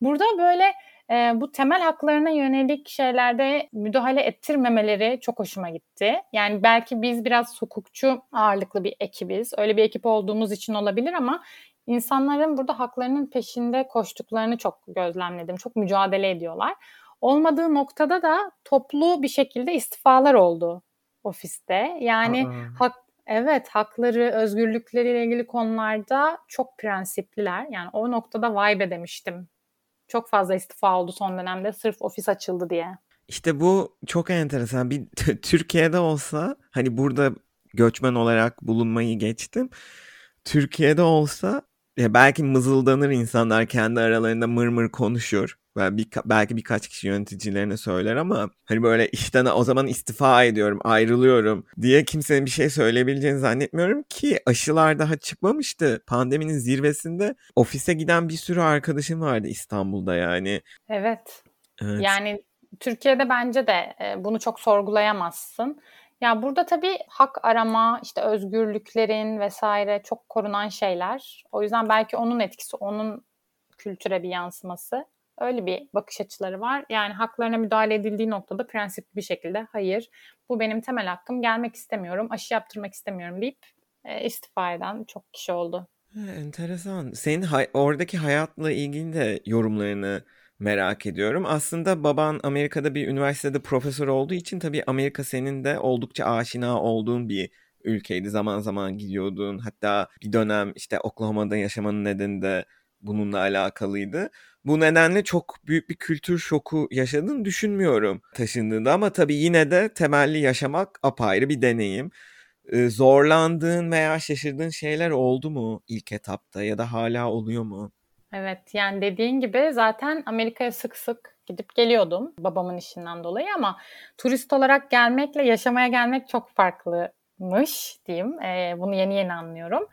Burada böyle e, bu temel haklarına yönelik şeylerde müdahale ettirmemeleri çok hoşuma gitti. Yani belki biz biraz hukukçu ağırlıklı bir ekibiz. Öyle bir ekip olduğumuz için olabilir ama insanların burada haklarının peşinde koştuklarını çok gözlemledim. Çok mücadele ediyorlar. Olmadığı noktada da toplu bir şekilde istifalar oldu ofiste. Yani Aa. hak Evet, hakları, özgürlükleriyle ilgili konularda çok prensipliler. Yani o noktada vay be demiştim. Çok fazla istifa oldu son dönemde sırf ofis açıldı diye. İşte bu çok enteresan. Bir Türkiye'de olsa hani burada göçmen olarak bulunmayı geçtim. Türkiye'de olsa ya belki mızıldanır insanlar kendi aralarında mır mır konuşur. Bir, belki birkaç kişi yöneticilerine söyler ama hani böyle işten o zaman istifa ediyorum, ayrılıyorum diye kimsenin bir şey söyleyebileceğini zannetmiyorum ki aşılar daha çıkmamıştı. Pandeminin zirvesinde ofise giden bir sürü arkadaşım vardı İstanbul'da yani. Evet. evet. Yani Türkiye'de bence de e, bunu çok sorgulayamazsın. Ya burada tabii hak arama, işte özgürlüklerin vesaire çok korunan şeyler. O yüzden belki onun etkisi, onun kültüre bir yansıması. Öyle bir bakış açıları var. Yani haklarına müdahale edildiği noktada prensipli bir şekilde hayır bu benim temel hakkım gelmek istemiyorum, aşı yaptırmak istemiyorum deyip e, istifa eden çok kişi oldu. He, enteresan. Senin hay- oradaki hayatla ilgili de yorumlarını merak ediyorum. Aslında baban Amerika'da bir üniversitede profesör olduğu için tabii Amerika senin de oldukça aşina olduğun bir ülkeydi. Zaman zaman gidiyordun. Hatta bir dönem işte Oklahoma'da yaşamanın nedeni de bununla alakalıydı. Bu nedenle çok büyük bir kültür şoku yaşadığını düşünmüyorum taşındığında ama tabii yine de temelli yaşamak apayrı bir deneyim. Ee, zorlandığın veya şaşırdığın şeyler oldu mu ilk etapta ya da hala oluyor mu? Evet yani dediğin gibi zaten Amerika'ya sık sık gidip geliyordum babamın işinden dolayı ama turist olarak gelmekle yaşamaya gelmek çok farklımış diyeyim. Ee, bunu yeni yeni anlıyorum.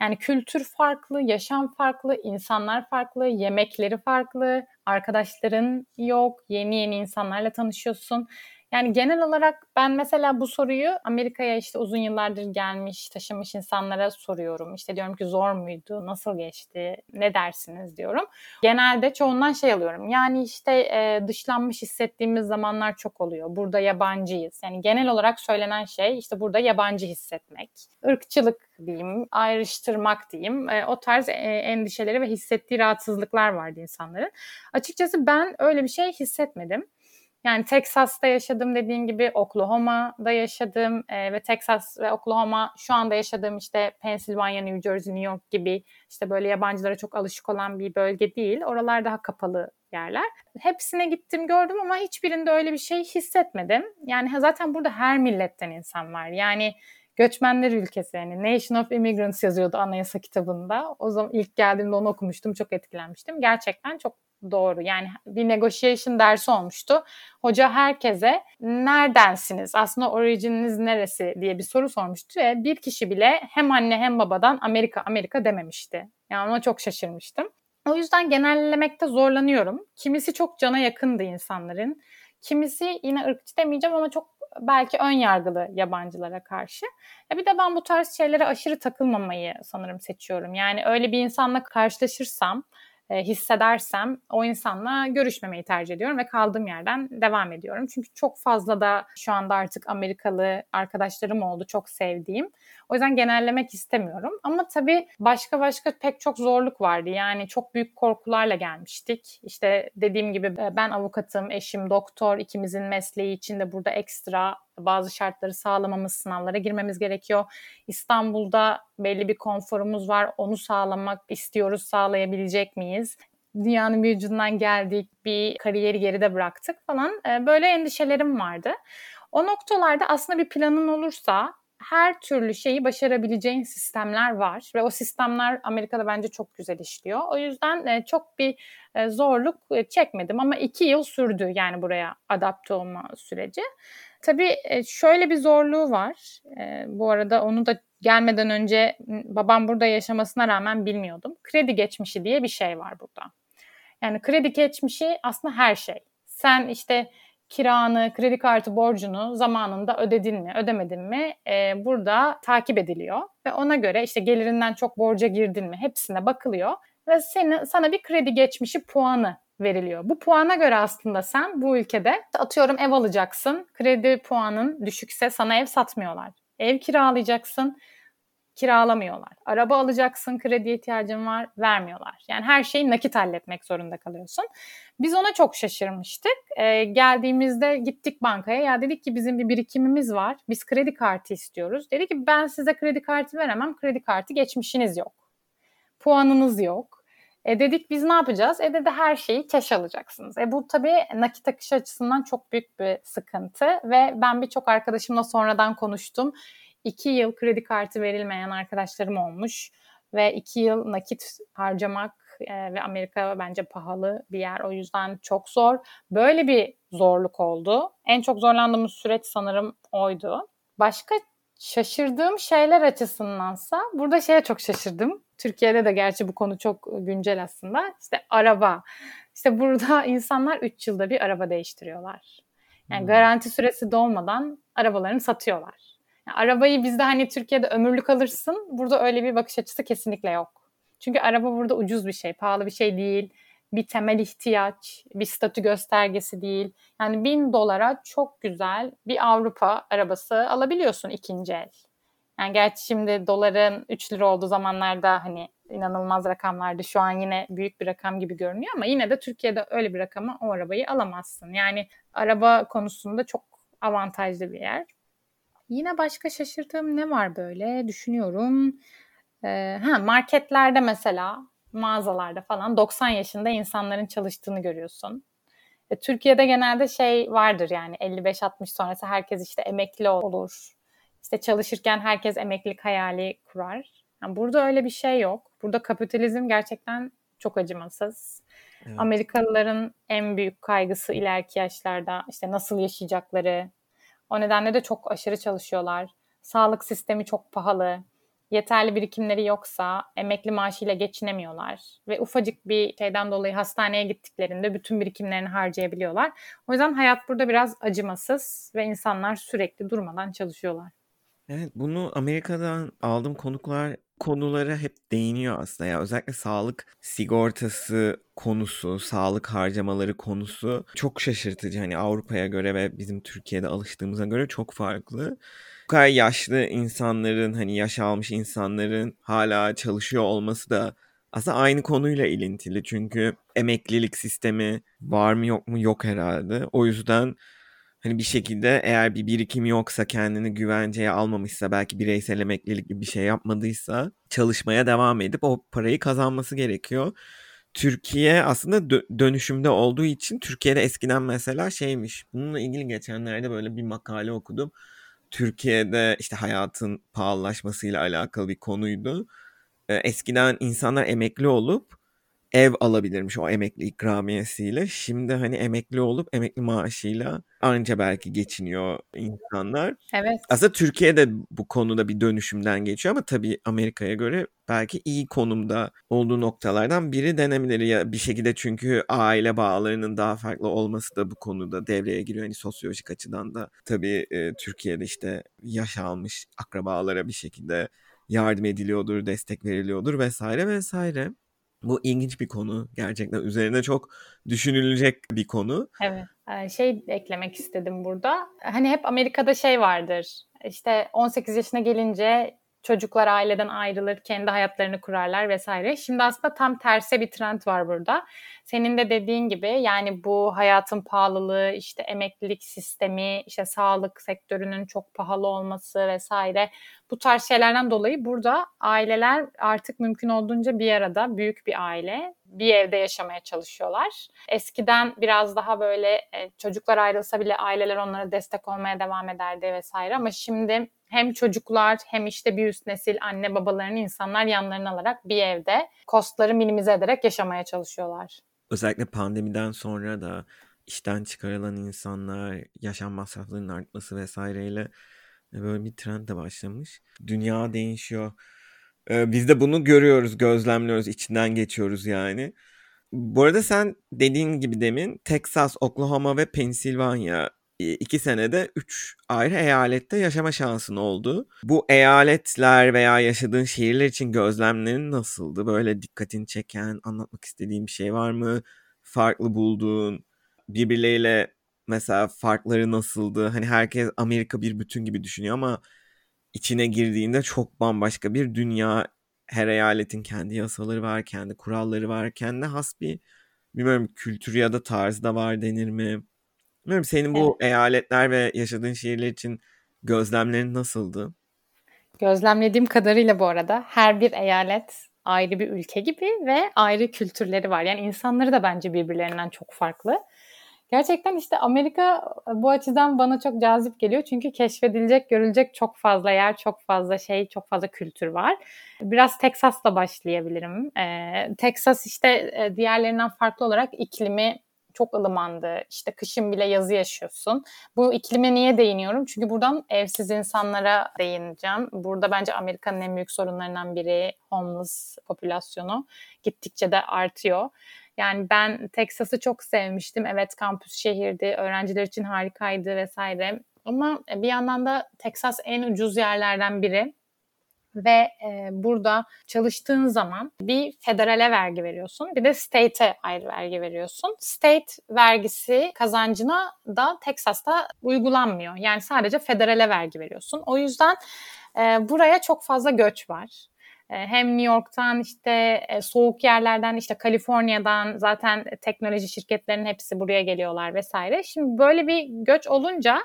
Yani kültür farklı, yaşam farklı, insanlar farklı, yemekleri farklı, arkadaşların yok, yeni yeni insanlarla tanışıyorsun. Yani genel olarak ben mesela bu soruyu Amerika'ya işte uzun yıllardır gelmiş, taşımış insanlara soruyorum. İşte diyorum ki zor muydu, nasıl geçti, ne dersiniz diyorum. Genelde çoğundan şey alıyorum. Yani işte e, dışlanmış hissettiğimiz zamanlar çok oluyor. Burada yabancıyız. Yani genel olarak söylenen şey işte burada yabancı hissetmek. Irkçılık diyeyim, ayrıştırmak diyeyim. E, o tarz e, endişeleri ve hissettiği rahatsızlıklar vardı insanların. Açıkçası ben öyle bir şey hissetmedim. Yani Texas'ta yaşadım dediğim gibi Oklahoma'da yaşadım e, ve Texas ve Oklahoma şu anda yaşadığım işte Pennsylvania, New Jersey, New York gibi işte böyle yabancılara çok alışık olan bir bölge değil. Oralar daha kapalı yerler. Hepsine gittim gördüm ama hiçbirinde öyle bir şey hissetmedim. Yani zaten burada her milletten insan var. Yani göçmenler ülkesi yani Nation of Immigrants yazıyordu anayasa kitabında. O zaman ilk geldiğimde onu okumuştum. Çok etkilenmiştim. Gerçekten çok doğru. Yani bir negotiation dersi olmuştu. Hoca herkese neredensiniz? Aslında orijininiz neresi diye bir soru sormuştu ve bir kişi bile hem anne hem babadan Amerika Amerika dememişti. Yani ona çok şaşırmıştım. O yüzden genellemekte zorlanıyorum. Kimisi çok cana yakındı insanların. Kimisi yine ırkçı demeyeceğim ama çok belki ön yargılı yabancılara karşı. Ya bir de ben bu tarz şeylere aşırı takılmamayı sanırım seçiyorum. Yani öyle bir insanla karşılaşırsam e, hissedersem o insanla görüşmemeyi tercih ediyorum ve kaldığım yerden devam ediyorum. Çünkü çok fazla da şu anda artık Amerikalı arkadaşlarım oldu çok sevdiğim. O yüzden genellemek istemiyorum. Ama tabii başka başka pek çok zorluk vardı. Yani çok büyük korkularla gelmiştik. İşte dediğim gibi e, ben avukatım, eşim doktor, ikimizin mesleği için de burada ekstra bazı şartları sağlamamız, sınavlara girmemiz gerekiyor. İstanbul'da belli bir konforumuz var. Onu sağlamak istiyoruz. Sağlayabilecek miyiz? Dünyanın bir ucundan geldik, bir kariyeri geride bıraktık falan. E, böyle endişelerim vardı. O noktalarda aslında bir planın olursa her türlü şeyi başarabileceğin sistemler var ve o sistemler Amerika'da bence çok güzel işliyor. O yüzden e, çok bir e, zorluk e, çekmedim ama iki yıl sürdü yani buraya adapte olma süreci. Tabii şöyle bir zorluğu var. Bu arada onu da gelmeden önce babam burada yaşamasına rağmen bilmiyordum. Kredi geçmişi diye bir şey var burada. Yani kredi geçmişi aslında her şey. Sen işte kiranı, kredi kartı borcunu zamanında ödedin mi, ödemedin mi e, burada takip ediliyor. Ve ona göre işte gelirinden çok borca girdin mi hepsine bakılıyor. Ve seni, sana bir kredi geçmişi puanı veriliyor. Bu puana göre aslında sen bu ülkede atıyorum ev alacaksın. Kredi puanın düşükse sana ev satmıyorlar. Ev kiralayacaksın kiralamıyorlar. Araba alacaksın, kredi ihtiyacın var, vermiyorlar. Yani her şeyi nakit halletmek zorunda kalıyorsun. Biz ona çok şaşırmıştık. Ee, geldiğimizde gittik bankaya. Ya dedik ki bizim bir birikimimiz var. Biz kredi kartı istiyoruz. Dedi ki ben size kredi kartı veremem. Kredi kartı geçmişiniz yok. Puanınız yok. E dedik biz ne yapacağız? E dedi her şeyi cash alacaksınız. E bu tabii nakit akışı açısından çok büyük bir sıkıntı ve ben birçok arkadaşımla sonradan konuştum iki yıl kredi kartı verilmeyen arkadaşlarım olmuş ve iki yıl nakit harcamak e, ve Amerika bence pahalı bir yer. O yüzden çok zor. Böyle bir zorluk oldu. En çok zorlandığımız süreç sanırım oydu. Başka şaşırdığım şeyler açısındansa burada şeye çok şaşırdım. Türkiye'de de gerçi bu konu çok güncel aslında. İşte araba. İşte burada insanlar 3 yılda bir araba değiştiriyorlar. Yani hmm. garanti süresi dolmadan arabalarını satıyorlar. Yani arabayı bizde hani Türkiye'de ömürlük alırsın. Burada öyle bir bakış açısı kesinlikle yok. Çünkü araba burada ucuz bir şey, pahalı bir şey değil. Bir temel ihtiyaç, bir statü göstergesi değil. Yani bin dolara çok güzel bir Avrupa arabası alabiliyorsun ikinci el. Yani gerçi şimdi doların 3 lira olduğu zamanlarda hani inanılmaz rakamlardı. Şu an yine büyük bir rakam gibi görünüyor ama yine de Türkiye'de öyle bir rakama o arabayı alamazsın. Yani araba konusunda çok avantajlı bir yer. Yine başka şaşırdığım ne var böyle düşünüyorum. Ee, ha marketlerde mesela mağazalarda falan 90 yaşında insanların çalıştığını görüyorsun. E, Türkiye'de genelde şey vardır yani 55-60 sonrası herkes işte emekli olur. İşte çalışırken herkes emeklilik hayali kurar. Yani burada öyle bir şey yok. Burada kapitalizm gerçekten çok acımasız. Evet. Amerikalıların en büyük kaygısı ileriki yaşlarda işte nasıl yaşayacakları. O nedenle de çok aşırı çalışıyorlar. Sağlık sistemi çok pahalı yeterli birikimleri yoksa emekli maaşıyla geçinemiyorlar ve ufacık bir şeyden dolayı hastaneye gittiklerinde bütün birikimlerini harcayabiliyorlar. O yüzden hayat burada biraz acımasız ve insanlar sürekli durmadan çalışıyorlar. Evet bunu Amerika'dan aldığım konuklar konulara hep değiniyor aslında ya özellikle sağlık sigortası konusu, sağlık harcamaları konusu çok şaşırtıcı. Hani Avrupa'ya göre ve bizim Türkiye'de alıştığımıza göre çok farklı. Bu kadar yaşlı insanların hani yaş almış insanların hala çalışıyor olması da aslında aynı konuyla ilintili. Çünkü emeklilik sistemi var mı yok mu yok herhalde. O yüzden hani bir şekilde eğer bir birikim yoksa kendini güvenceye almamışsa belki bireysel emeklilik gibi bir şey yapmadıysa çalışmaya devam edip o parayı kazanması gerekiyor. Türkiye aslında dö- dönüşümde olduğu için Türkiye'de eskiden mesela şeymiş. Bununla ilgili geçenlerde böyle bir makale okudum. Türkiye'de işte hayatın pahalılaşmasıyla alakalı bir konuydu. Eskiden insanlar emekli olup ev alabilirmiş o emekli ikramiyesiyle. Şimdi hani emekli olup emekli maaşıyla anca belki geçiniyor insanlar. Evet. Aslında Türkiye'de bu konuda bir dönüşümden geçiyor ama tabii Amerika'ya göre belki iyi konumda olduğu noktalardan biri denebilir ya bir şekilde çünkü aile bağlarının daha farklı olması da bu konuda devreye giriyor. Hani sosyolojik açıdan da tabii e, Türkiye'de işte yaş almış akrabalara bir şekilde yardım ediliyordur, destek veriliyordur vesaire vesaire. Bu ilginç bir konu. Gerçekten üzerine çok düşünülecek bir konu. Evet. Şey eklemek istedim burada. Hani hep Amerika'da şey vardır. İşte 18 yaşına gelince çocuklar aileden ayrılır, kendi hayatlarını kurarlar vesaire. Şimdi aslında tam terse bir trend var burada. Senin de dediğin gibi yani bu hayatın pahalılığı, işte emeklilik sistemi, işte sağlık sektörünün çok pahalı olması vesaire bu tarz şeylerden dolayı burada aileler artık mümkün olduğunca bir arada büyük bir aile bir evde yaşamaya çalışıyorlar. Eskiden biraz daha böyle e, çocuklar ayrılsa bile aileler onlara destek olmaya devam ederdi vesaire ama şimdi hem çocuklar hem işte bir üst nesil anne babalarını insanlar yanlarına alarak bir evde kostları minimize ederek yaşamaya çalışıyorlar. Özellikle pandemiden sonra da işten çıkarılan insanlar, yaşam masraflarının artması vesaireyle böyle bir trend de başlamış. Dünya değişiyor. Ee, biz de bunu görüyoruz, gözlemliyoruz, içinden geçiyoruz yani. Bu arada sen dediğin gibi demin Texas, Oklahoma ve Pennsylvania iki senede üç ayrı eyalette yaşama şansın oldu. Bu eyaletler veya yaşadığın şehirler için gözlemlerin nasıldı? Böyle dikkatini çeken, anlatmak istediğin bir şey var mı? Farklı bulduğun, birbirleriyle mesela farkları nasıldı? Hani herkes Amerika bir bütün gibi düşünüyor ama içine girdiğinde çok bambaşka bir dünya. Her eyaletin kendi yasaları var, kendi kuralları var, kendi has bir bilmiyorum kültür ya da tarzı da var denir mi? Bilmiyorum senin bu evet. eyaletler ve yaşadığın şehirler için gözlemlerin nasıldı? Gözlemlediğim kadarıyla bu arada her bir eyalet ayrı bir ülke gibi ve ayrı kültürleri var. Yani insanları da bence birbirlerinden çok farklı. Gerçekten işte Amerika bu açıdan bana çok cazip geliyor. Çünkü keşfedilecek, görülecek çok fazla yer, çok fazla şey, çok fazla kültür var. Biraz Texas'la başlayabilirim. Ee, Texas işte e, diğerlerinden farklı olarak iklimi çok ılımandı. İşte kışın bile yazı yaşıyorsun. Bu iklime niye değiniyorum? Çünkü buradan evsiz insanlara değineceğim. Burada bence Amerika'nın en büyük sorunlarından biri homeless popülasyonu. Gittikçe de artıyor. Yani ben Texas'ı çok sevmiştim. Evet kampüs şehirdi, öğrenciler için harikaydı vesaire. Ama bir yandan da Texas en ucuz yerlerden biri. ve e, burada çalıştığın zaman bir federale vergi veriyorsun bir de state'e ayrı vergi veriyorsun. State vergisi kazancına da Texas'ta uygulanmıyor. Yani sadece federale vergi veriyorsun. O yüzden e, buraya çok fazla göç var. E, hem New York'tan işte e, soğuk yerlerden işte Kaliforniya'dan zaten teknoloji şirketlerinin hepsi buraya geliyorlar vesaire. Şimdi böyle bir göç olunca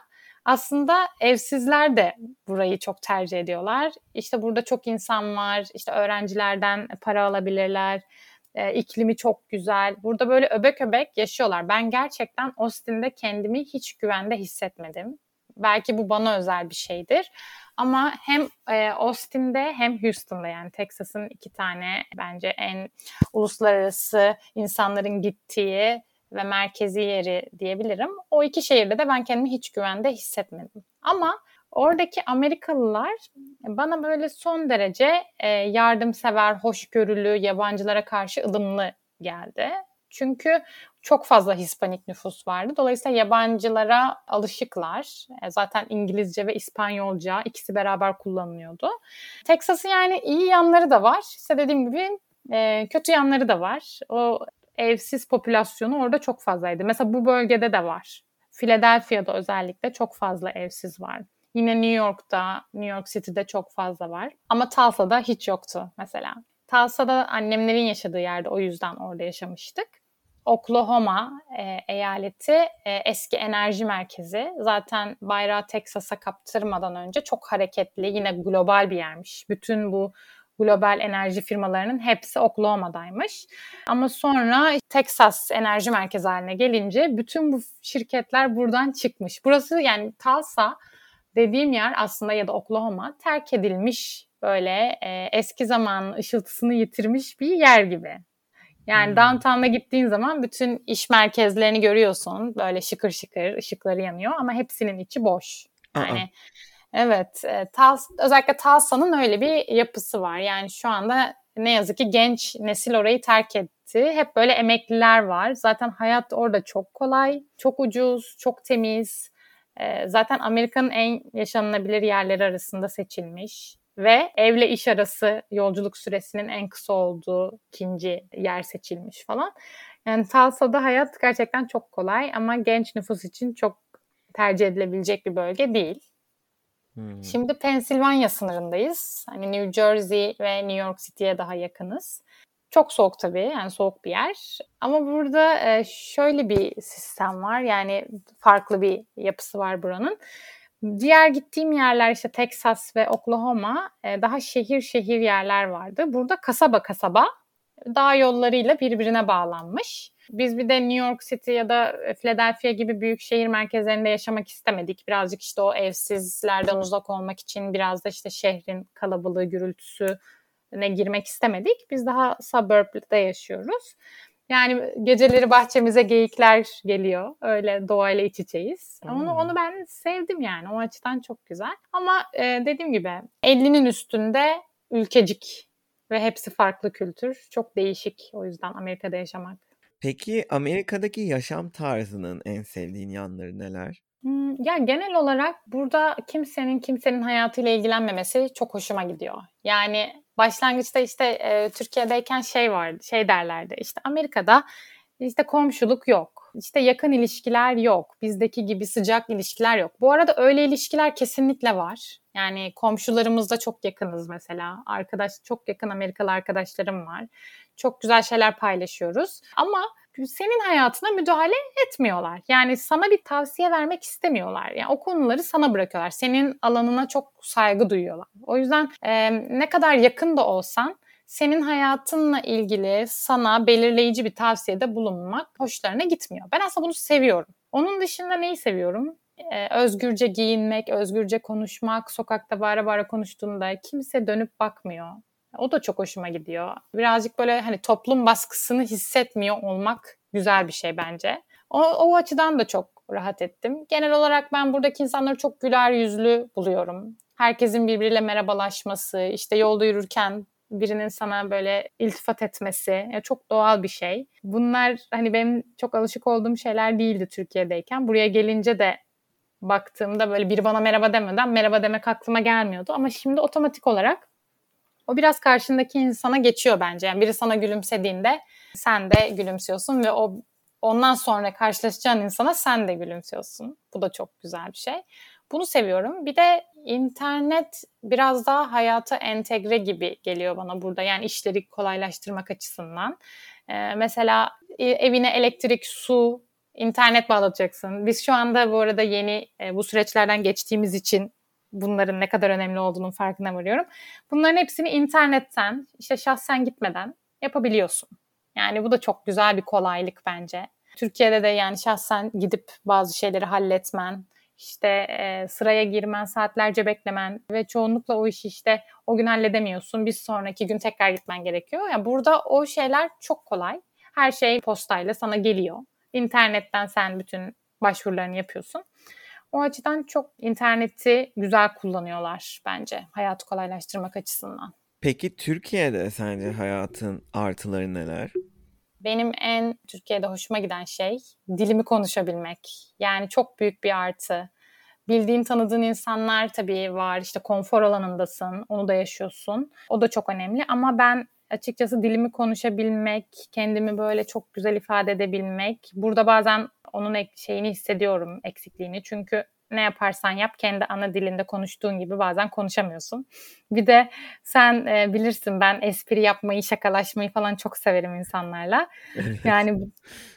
aslında evsizler de burayı çok tercih ediyorlar. İşte burada çok insan var. İşte öğrencilerden para alabilirler. E, iklimi çok güzel. Burada böyle öbek öbek yaşıyorlar. Ben gerçekten Austin'de kendimi hiç güvende hissetmedim. Belki bu bana özel bir şeydir. Ama hem e, Austin'de hem Houston'da yani Texas'ın iki tane bence en uluslararası insanların gittiği ve merkezi yeri diyebilirim. O iki şehirde de ben kendimi hiç güvende hissetmedim. Ama oradaki Amerikalılar bana böyle son derece e, yardımsever, hoşgörülü, yabancılara karşı ılımlı geldi. Çünkü çok fazla Hispanik nüfus vardı. Dolayısıyla yabancılara alışıklar. E, zaten İngilizce ve İspanyolca ikisi beraber kullanılıyordu. Texas'ın yani iyi yanları da var. İşte dediğim gibi e, kötü yanları da var. O evsiz popülasyonu orada çok fazlaydı. Mesela bu bölgede de var. Philadelphia'da özellikle çok fazla evsiz var. Yine New York'ta, New York City'de çok fazla var. Ama Tulsa'da hiç yoktu mesela. Tulsa'da annemlerin yaşadığı yerde o yüzden orada yaşamıştık. Oklahoma e, eyaleti e, eski enerji merkezi. Zaten bayrağı Texas'a kaptırmadan önce çok hareketli, yine global bir yermiş. Bütün bu global enerji firmalarının hepsi Oklahoma'daymış. Ama sonra Texas enerji merkezi haline gelince bütün bu şirketler buradan çıkmış. Burası yani Tulsa dediğim yer aslında ya da Oklahoma terk edilmiş böyle e, eski zaman ışıltısını yitirmiş bir yer gibi. Yani hmm. downtown'a gittiğin zaman bütün iş merkezlerini görüyorsun. Böyle şıkır şıkır ışıkları yanıyor ama hepsinin içi boş. Yani Aa. Evet, e, Tals, özellikle Talsa'nın öyle bir yapısı var. Yani şu anda ne yazık ki genç nesil orayı terk etti. Hep böyle emekliler var. Zaten hayat orada çok kolay, çok ucuz, çok temiz. E, zaten Amerika'nın en yaşanılabilir yerleri arasında seçilmiş ve evle iş arası yolculuk süresinin en kısa olduğu ikinci yer seçilmiş falan. Yani Tulsa'da hayat gerçekten çok kolay ama genç nüfus için çok tercih edilebilecek bir bölge değil. Hmm. Şimdi Pensilvanya sınırındayız. Hani New Jersey ve New York City'ye daha yakınız. Çok soğuk tabii yani soğuk bir yer. Ama burada e, şöyle bir sistem var yani farklı bir yapısı var buranın. Diğer gittiğim yerler işte Texas ve Oklahoma e, daha şehir şehir yerler vardı. Burada kasaba kasaba dağ yollarıyla birbirine bağlanmış. Biz bir de New York City ya da Philadelphia gibi büyük şehir merkezlerinde yaşamak istemedik. Birazcık işte o evsizlerden uzak olmak için biraz da işte şehrin kalabalığı, gürültüsü ne girmek istemedik. Biz daha suburb'da yaşıyoruz. Yani geceleri bahçemize geyikler geliyor. Öyle doğayla iç içeyiz. Hmm. Onu, onu ben sevdim yani. O açıdan çok güzel. Ama e, dediğim gibi 50'nin üstünde ülkecik ve hepsi farklı kültür. Çok değişik o yüzden Amerika'da yaşamak. Peki Amerika'daki yaşam tarzının en sevdiğin yanları neler? Hmm, ya genel olarak burada kimsenin kimsenin hayatıyla ilgilenmemesi çok hoşuma gidiyor. Yani başlangıçta işte e, Türkiye'deyken şey vardı, şey derlerdi. İşte Amerika'da işte komşuluk yok. İşte yakın ilişkiler yok. Bizdeki gibi sıcak ilişkiler yok. Bu arada öyle ilişkiler kesinlikle var. Yani komşularımızla çok yakınız mesela. Arkadaş çok yakın Amerikalı arkadaşlarım var. Çok güzel şeyler paylaşıyoruz. Ama senin hayatına müdahale etmiyorlar. Yani sana bir tavsiye vermek istemiyorlar. Yani o konuları sana bırakıyorlar. Senin alanına çok saygı duyuyorlar. O yüzden e, ne kadar yakın da olsan senin hayatınla ilgili sana belirleyici bir tavsiyede bulunmak hoşlarına gitmiyor. Ben aslında bunu seviyorum. Onun dışında neyi seviyorum? Özgürce giyinmek, özgürce konuşmak, sokakta bağıra bağıra konuştuğunda kimse dönüp bakmıyor. O da çok hoşuma gidiyor. Birazcık böyle hani toplum baskısını hissetmiyor olmak güzel bir şey bence. O, o açıdan da çok rahat ettim. Genel olarak ben buradaki insanları çok güler yüzlü buluyorum. Herkesin birbiriyle merhabalaşması, işte yolda yürürken birinin sana böyle iltifat etmesi yani çok doğal bir şey. Bunlar hani benim çok alışık olduğum şeyler değildi Türkiye'deyken. Buraya gelince de baktığımda böyle biri bana merhaba demeden merhaba demek aklıma gelmiyordu. Ama şimdi otomatik olarak O biraz karşındaki insana geçiyor bence. Yani biri sana gülümsediğinde sen de gülümsüyorsun ve o ondan sonra karşılaşacağın insana sen de gülümsüyorsun. Bu da çok güzel bir şey. Bunu seviyorum. Bir de internet biraz daha hayata entegre gibi geliyor bana burada. Yani işleri kolaylaştırmak açısından. Ee, mesela e, evine elektrik, su, internet bağlatacaksın. Biz şu anda bu arada yeni e, bu süreçlerden geçtiğimiz için bunların ne kadar önemli olduğunun farkına varıyorum. Bunların hepsini internetten, işte şahsen gitmeden yapabiliyorsun. Yani bu da çok güzel bir kolaylık bence. Türkiye'de de yani şahsen gidip bazı şeyleri halletmen, işte e, sıraya girmen, saatlerce beklemen ve çoğunlukla o işi işte o gün halledemiyorsun. Bir sonraki gün tekrar gitmen gerekiyor. Yani burada o şeyler çok kolay. Her şey postayla sana geliyor. İnternetten sen bütün başvurularını yapıyorsun. O açıdan çok interneti güzel kullanıyorlar bence hayatı kolaylaştırmak açısından. Peki Türkiye'de sence hayatın artıları neler? Benim en Türkiye'de hoşuma giden şey dilimi konuşabilmek. Yani çok büyük bir artı. Bildiğin, tanıdığın insanlar tabii var. İşte konfor alanındasın, onu da yaşıyorsun. O da çok önemli ama ben açıkçası dilimi konuşabilmek, kendimi böyle çok güzel ifade edebilmek. Burada bazen onun şeyini hissediyorum, eksikliğini. Çünkü ne yaparsan yap kendi ana dilinde konuştuğun gibi bazen konuşamıyorsun. Bir de sen e, bilirsin ben espri yapmayı, şakalaşmayı falan çok severim insanlarla. Evet. Yani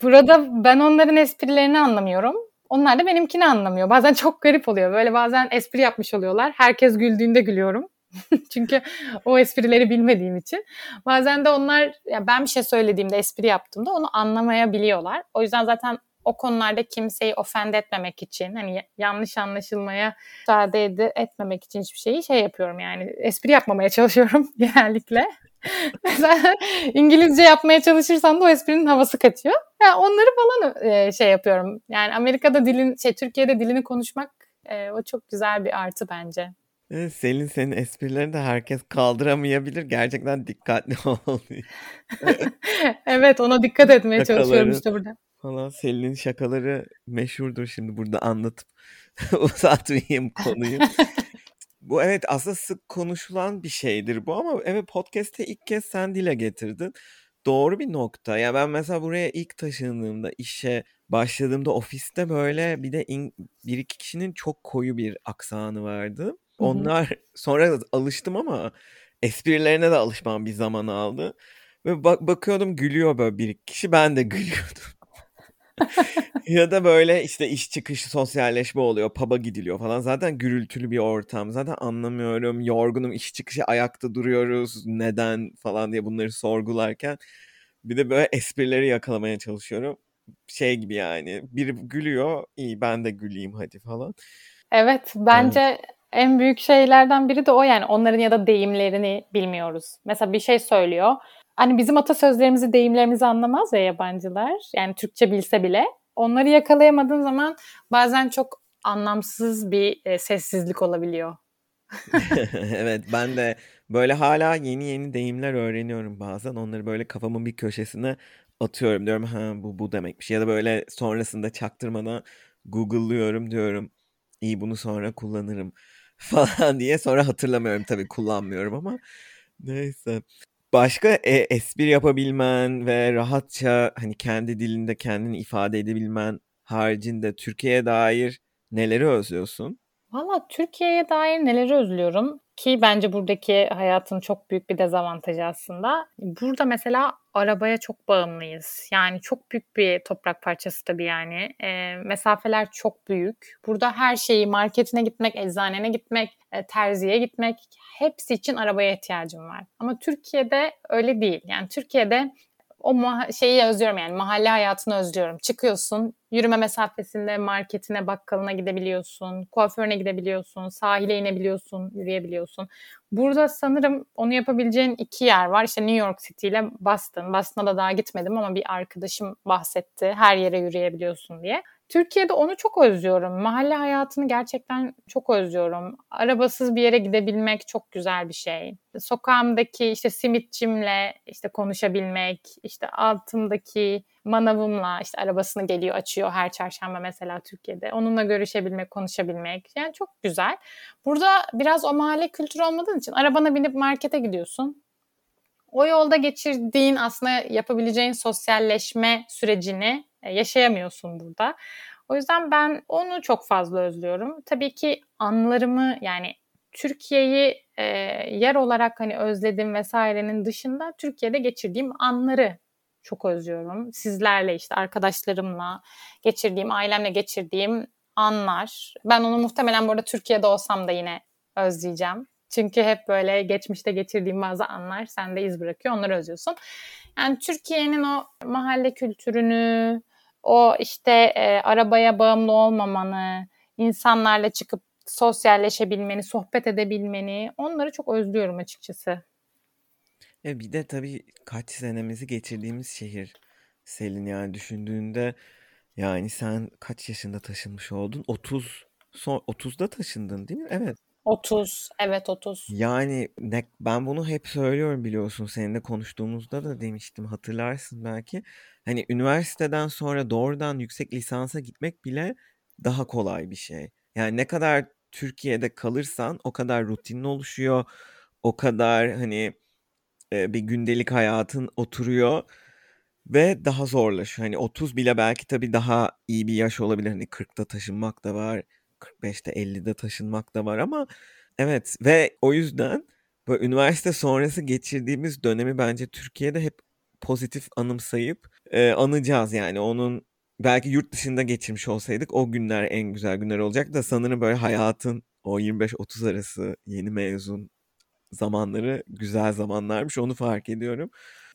burada ben onların esprilerini anlamıyorum. Onlar da benimkini anlamıyor. Bazen çok garip oluyor. Böyle bazen espri yapmış oluyorlar. Herkes güldüğünde gülüyorum. Çünkü o esprileri bilmediğim için. Bazen de onlar ya ben bir şey söylediğimde, espri yaptığımda onu anlamayabiliyorlar. O yüzden zaten o konularda kimseyi ofend etmemek için hani yanlış anlaşılmaya müsaade ed- etmemek için hiçbir şeyi şey yapıyorum yani espri yapmamaya çalışıyorum genellikle. Mesela İngilizce yapmaya çalışırsan da o esprinin havası kaçıyor. Yani onları falan e, şey yapıyorum. Yani Amerika'da dilin şey Türkiye'de dilini konuşmak e, o çok güzel bir artı bence. Evet, Selin senin esprilerini de herkes kaldıramayabilir. Gerçekten dikkatli ol. evet ona dikkat etmeye çalışıyorum işte burada falan. Selin'in şakaları meşhurdur şimdi burada anlatıp uzatmayayım konuyu. bu evet aslında sık konuşulan bir şeydir bu ama evet podcast'te ilk kez sen dile getirdin. Doğru bir nokta. Ya ben mesela buraya ilk taşındığımda işe başladığımda ofiste böyle bir de in, bir iki kişinin çok koyu bir aksanı vardı. Onlar sonra alıştım ama esprilerine de alışmam bir zaman aldı. Ve bak bakıyordum gülüyor böyle bir kişi ben de gülüyordum. ya da böyle işte iş çıkışı sosyalleşme oluyor. Pub'a gidiliyor falan. Zaten gürültülü bir ortam. Zaten anlamıyorum. Yorgunum. iş çıkışı ayakta duruyoruz. Neden falan diye bunları sorgularken. Bir de böyle esprileri yakalamaya çalışıyorum. Şey gibi yani. Biri gülüyor. iyi ben de güleyim hadi falan. Evet bence evet. en büyük şeylerden biri de o yani onların ya da deyimlerini bilmiyoruz. Mesela bir şey söylüyor hani bizim atasözlerimizi, deyimlerimizi anlamaz ya yabancılar. Yani Türkçe bilse bile. Onları yakalayamadığın zaman bazen çok anlamsız bir e, sessizlik olabiliyor. evet ben de böyle hala yeni yeni deyimler öğreniyorum bazen. Onları böyle kafamın bir köşesine atıyorum. Diyorum ha bu bu demekmiş. Ya da böyle sonrasında çaktırmadan Google'lıyorum diyorum. İyi bunu sonra kullanırım falan diye. Sonra hatırlamıyorum tabii kullanmıyorum ama. Neyse. Başka e, espri yapabilmen ve rahatça hani kendi dilinde kendini ifade edebilmen haricinde Türkiye'ye dair neleri özlüyorsun? Valla Türkiye'ye dair neleri özlüyorum ki bence buradaki hayatın çok büyük bir dezavantajı aslında. Burada mesela arabaya çok bağımlıyız. Yani çok büyük bir toprak parçası tabii yani. E, mesafeler çok büyük. Burada her şeyi marketine gitmek, eczanene gitmek, e, terziye gitmek hepsi için arabaya ihtiyacım var. Ama Türkiye'de öyle değil. Yani Türkiye'de o şeyi özlüyorum yani mahalle hayatını özlüyorum. Çıkıyorsun yürüme mesafesinde marketine bakkalına gidebiliyorsun, kuaförüne gidebiliyorsun, sahile inebiliyorsun, yürüyebiliyorsun. Burada sanırım onu yapabileceğin iki yer var. İşte New York City ile Boston. Boston'a da daha gitmedim ama bir arkadaşım bahsetti. Her yere yürüyebiliyorsun diye. Türkiye'de onu çok özlüyorum. Mahalle hayatını gerçekten çok özlüyorum. Arabasız bir yere gidebilmek çok güzel bir şey. Sokağımdaki işte simitçimle işte konuşabilmek, işte altımdaki manavımla işte arabasını geliyor açıyor her çarşamba mesela Türkiye'de. Onunla görüşebilmek, konuşabilmek. Yani çok güzel. Burada biraz o mahalle kültürü olmadığı için arabana binip markete gidiyorsun. O yolda geçirdiğin aslında yapabileceğin sosyalleşme sürecini yaşayamıyorsun burada. O yüzden ben onu çok fazla özlüyorum. Tabii ki anlarımı yani Türkiye'yi e, yer olarak hani özledim vesairenin dışında Türkiye'de geçirdiğim anları çok özlüyorum. Sizlerle işte arkadaşlarımla geçirdiğim, ailemle geçirdiğim anlar. Ben onu muhtemelen bu arada Türkiye'de olsam da yine özleyeceğim. Çünkü hep böyle geçmişte geçirdiğim bazı anlar sende iz bırakıyor. Onları özlüyorsun. Yani Türkiye'nin o mahalle kültürünü, o işte e, arabaya bağımlı olmamanı, insanlarla çıkıp sosyalleşebilmeni, sohbet edebilmeni onları çok özlüyorum açıkçası. E bir de tabii kaç senemizi geçirdiğimiz şehir Selin yani düşündüğünde yani sen kaç yaşında taşınmış oldun? 30 son 30'da taşındın değil mi? Evet. 30. Evet 30. Yani ne, ben bunu hep söylüyorum biliyorsun. Seninle konuştuğumuzda da demiştim hatırlarsın belki. Hani üniversiteden sonra doğrudan yüksek lisansa gitmek bile daha kolay bir şey. Yani ne kadar Türkiye'de kalırsan o kadar rutinin oluşuyor. O kadar hani e, bir gündelik hayatın oturuyor ve daha zorlaşıyor. Hani 30 bile belki tabii daha iyi bir yaş olabilir. Hani 40'ta taşınmak da var. 45'te 50'de taşınmak da var ama evet ve o yüzden böyle üniversite sonrası geçirdiğimiz dönemi bence Türkiye'de hep pozitif anımsayıp e, anacağız yani onun belki yurt dışında geçirmiş olsaydık o günler en güzel günler olacak da sanırım böyle hayatın o 25-30 arası yeni mezun zamanları güzel zamanlarmış onu fark ediyorum.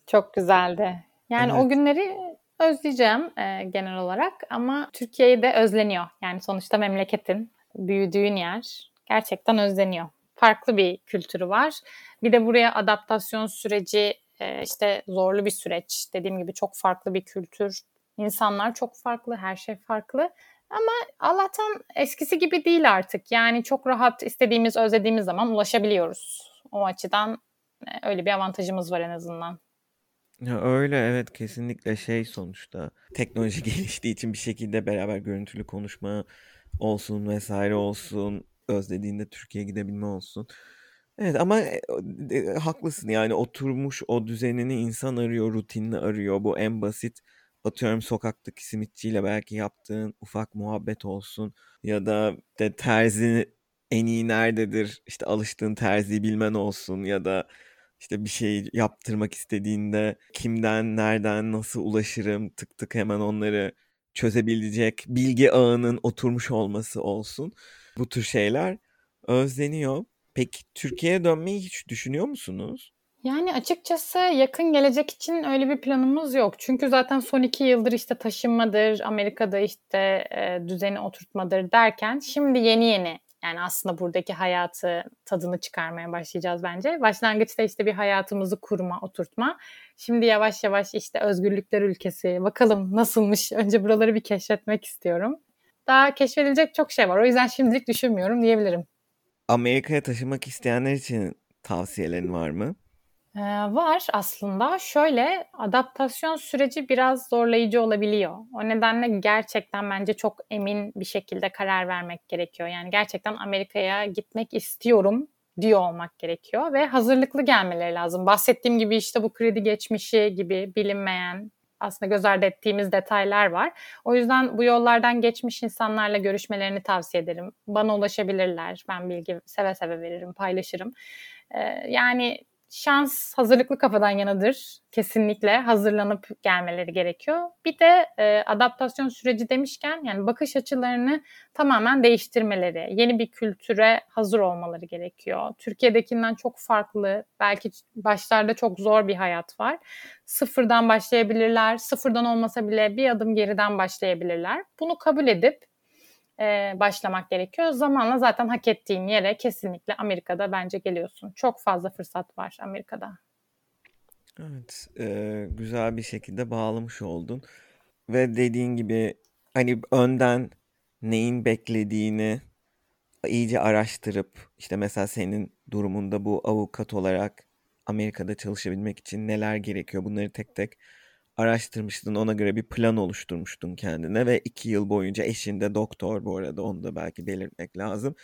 Çok güzeldi. Yani evet. o günleri özleyeceğim e, genel olarak ama Türkiye'yi de özleniyor. Yani sonuçta memleketin, büyüdüğün yer gerçekten özleniyor. Farklı bir kültürü var. Bir de buraya adaptasyon süreci e, işte zorlu bir süreç. Dediğim gibi çok farklı bir kültür. İnsanlar çok farklı, her şey farklı. Ama Allah'tan eskisi gibi değil artık. Yani çok rahat istediğimiz, özlediğimiz zaman ulaşabiliyoruz. O açıdan e, öyle bir avantajımız var en azından. Ya öyle evet kesinlikle şey sonuçta teknoloji geliştiği için bir şekilde beraber görüntülü konuşma olsun vesaire olsun özlediğinde Türkiye'ye gidebilme olsun. Evet ama e, e, haklısın yani oturmuş o düzenini insan arıyor, rutinini arıyor. Bu en basit atıyorum sokaktaki simitçiyle belki yaptığın ufak muhabbet olsun ya da de terzi en iyi nerededir işte alıştığın terziyi bilmen olsun ya da işte bir şey yaptırmak istediğinde kimden, nereden, nasıl ulaşırım tık tık hemen onları çözebilecek bilgi ağının oturmuş olması olsun. Bu tür şeyler özleniyor. Peki Türkiye'ye dönmeyi hiç düşünüyor musunuz? Yani açıkçası yakın gelecek için öyle bir planımız yok. Çünkü zaten son iki yıldır işte taşınmadır, Amerika'da işte düzeni oturtmadır derken şimdi yeni yeni yani aslında buradaki hayatı tadını çıkarmaya başlayacağız bence. Başlangıçta işte bir hayatımızı kurma, oturtma. Şimdi yavaş yavaş işte özgürlükler ülkesi. Bakalım nasılmış. Önce buraları bir keşfetmek istiyorum. Daha keşfedilecek çok şey var. O yüzden şimdilik düşünmüyorum diyebilirim. Amerika'ya taşımak isteyenler için tavsiyelerin var mı? Ee, var aslında. Şöyle adaptasyon süreci biraz zorlayıcı olabiliyor. O nedenle gerçekten bence çok emin bir şekilde karar vermek gerekiyor. Yani gerçekten Amerika'ya gitmek istiyorum diyor olmak gerekiyor ve hazırlıklı gelmeleri lazım. Bahsettiğim gibi işte bu kredi geçmişi gibi bilinmeyen aslında göz ardı ettiğimiz detaylar var. O yüzden bu yollardan geçmiş insanlarla görüşmelerini tavsiye ederim. Bana ulaşabilirler. Ben bilgi seve seve veririm, paylaşırım. Ee, yani şans hazırlıklı kafadan yanadır. Kesinlikle hazırlanıp gelmeleri gerekiyor. Bir de e, adaptasyon süreci demişken yani bakış açılarını tamamen değiştirmeleri, yeni bir kültüre hazır olmaları gerekiyor. Türkiye'dekinden çok farklı, belki başlarda çok zor bir hayat var. Sıfırdan başlayabilirler, sıfırdan olmasa bile bir adım geriden başlayabilirler. Bunu kabul edip e, başlamak gerekiyor. Zamanla zaten hak ettiğin yere kesinlikle Amerika'da bence geliyorsun. Çok fazla fırsat var Amerika'da. Evet, e, güzel bir şekilde bağlamış oldun. Ve dediğin gibi hani önden neyin beklediğini iyice araştırıp işte mesela senin durumunda bu avukat olarak Amerika'da çalışabilmek için neler gerekiyor bunları tek tek araştırmıştın ona göre bir plan oluşturmuştun kendine ve iki yıl boyunca eşin de doktor bu arada onu da belki belirtmek lazım.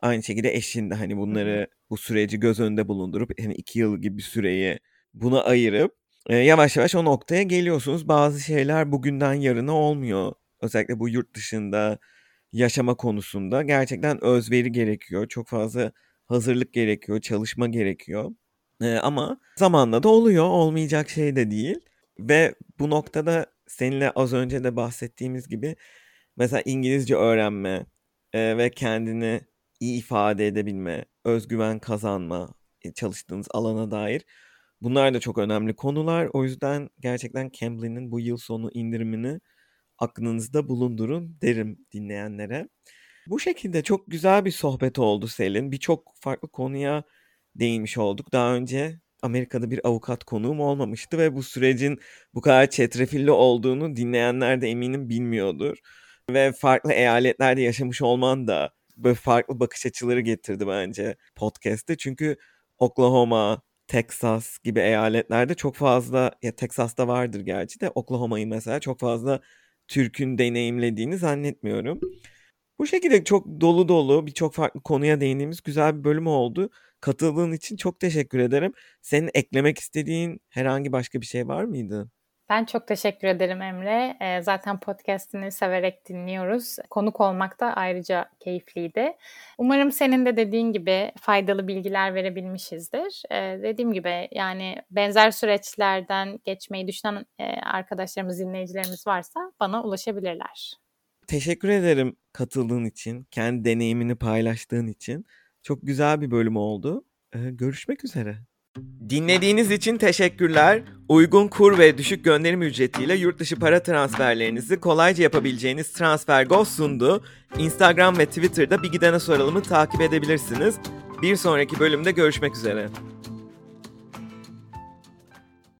Aynı şekilde eşin de hani bunları bu süreci göz önünde bulundurup hani iki yıl gibi bir süreyi buna ayırıp e, yavaş yavaş o noktaya geliyorsunuz. Bazı şeyler bugünden yarına olmuyor. Özellikle bu yurt dışında yaşama konusunda gerçekten özveri gerekiyor. Çok fazla hazırlık gerekiyor, çalışma gerekiyor. E, ama zamanla da oluyor, olmayacak şey de değil. Ve bu noktada seninle az önce de bahsettiğimiz gibi mesela İngilizce öğrenme e, ve kendini iyi ifade edebilme, özgüven kazanma, e, çalıştığınız alana dair bunlar da çok önemli konular. O yüzden gerçekten Cambly'nin bu yıl sonu indirimini aklınızda bulundurun derim dinleyenlere. Bu şekilde çok güzel bir sohbet oldu Selin. Birçok farklı konuya değinmiş olduk. Daha önce Amerika'da bir avukat konuğum olmamıştı ve bu sürecin bu kadar çetrefilli olduğunu dinleyenler de eminim bilmiyordur. Ve farklı eyaletlerde yaşamış olman da böyle farklı bakış açıları getirdi bence podcast'te. Çünkü Oklahoma, Texas gibi eyaletlerde çok fazla ya Texas'ta vardır gerçi de Oklahoma'yı mesela çok fazla Türk'ün deneyimlediğini zannetmiyorum. Bu şekilde çok dolu dolu birçok farklı konuya değindiğimiz güzel bir bölüm oldu. Katıldığın için çok teşekkür ederim. Senin eklemek istediğin herhangi başka bir şey var mıydı? Ben çok teşekkür ederim Emre. E, zaten podcastini severek dinliyoruz. Konuk olmak da ayrıca keyifliydi. Umarım senin de dediğin gibi faydalı bilgiler verebilmişizdir. E, dediğim gibi yani benzer süreçlerden geçmeyi düşünen e, arkadaşlarımız, dinleyicilerimiz varsa bana ulaşabilirler. Teşekkür ederim katıldığın için, kendi deneyimini paylaştığın için. Çok güzel bir bölüm oldu. Ee, görüşmek üzere. Dinlediğiniz için teşekkürler. Uygun kur ve düşük gönderim ücretiyle yurt dışı para transferlerinizi kolayca yapabileceğiniz TransferGo sundu. Instagram ve Twitter'da Bir Gidene Soralım'ı takip edebilirsiniz. Bir sonraki bölümde görüşmek üzere.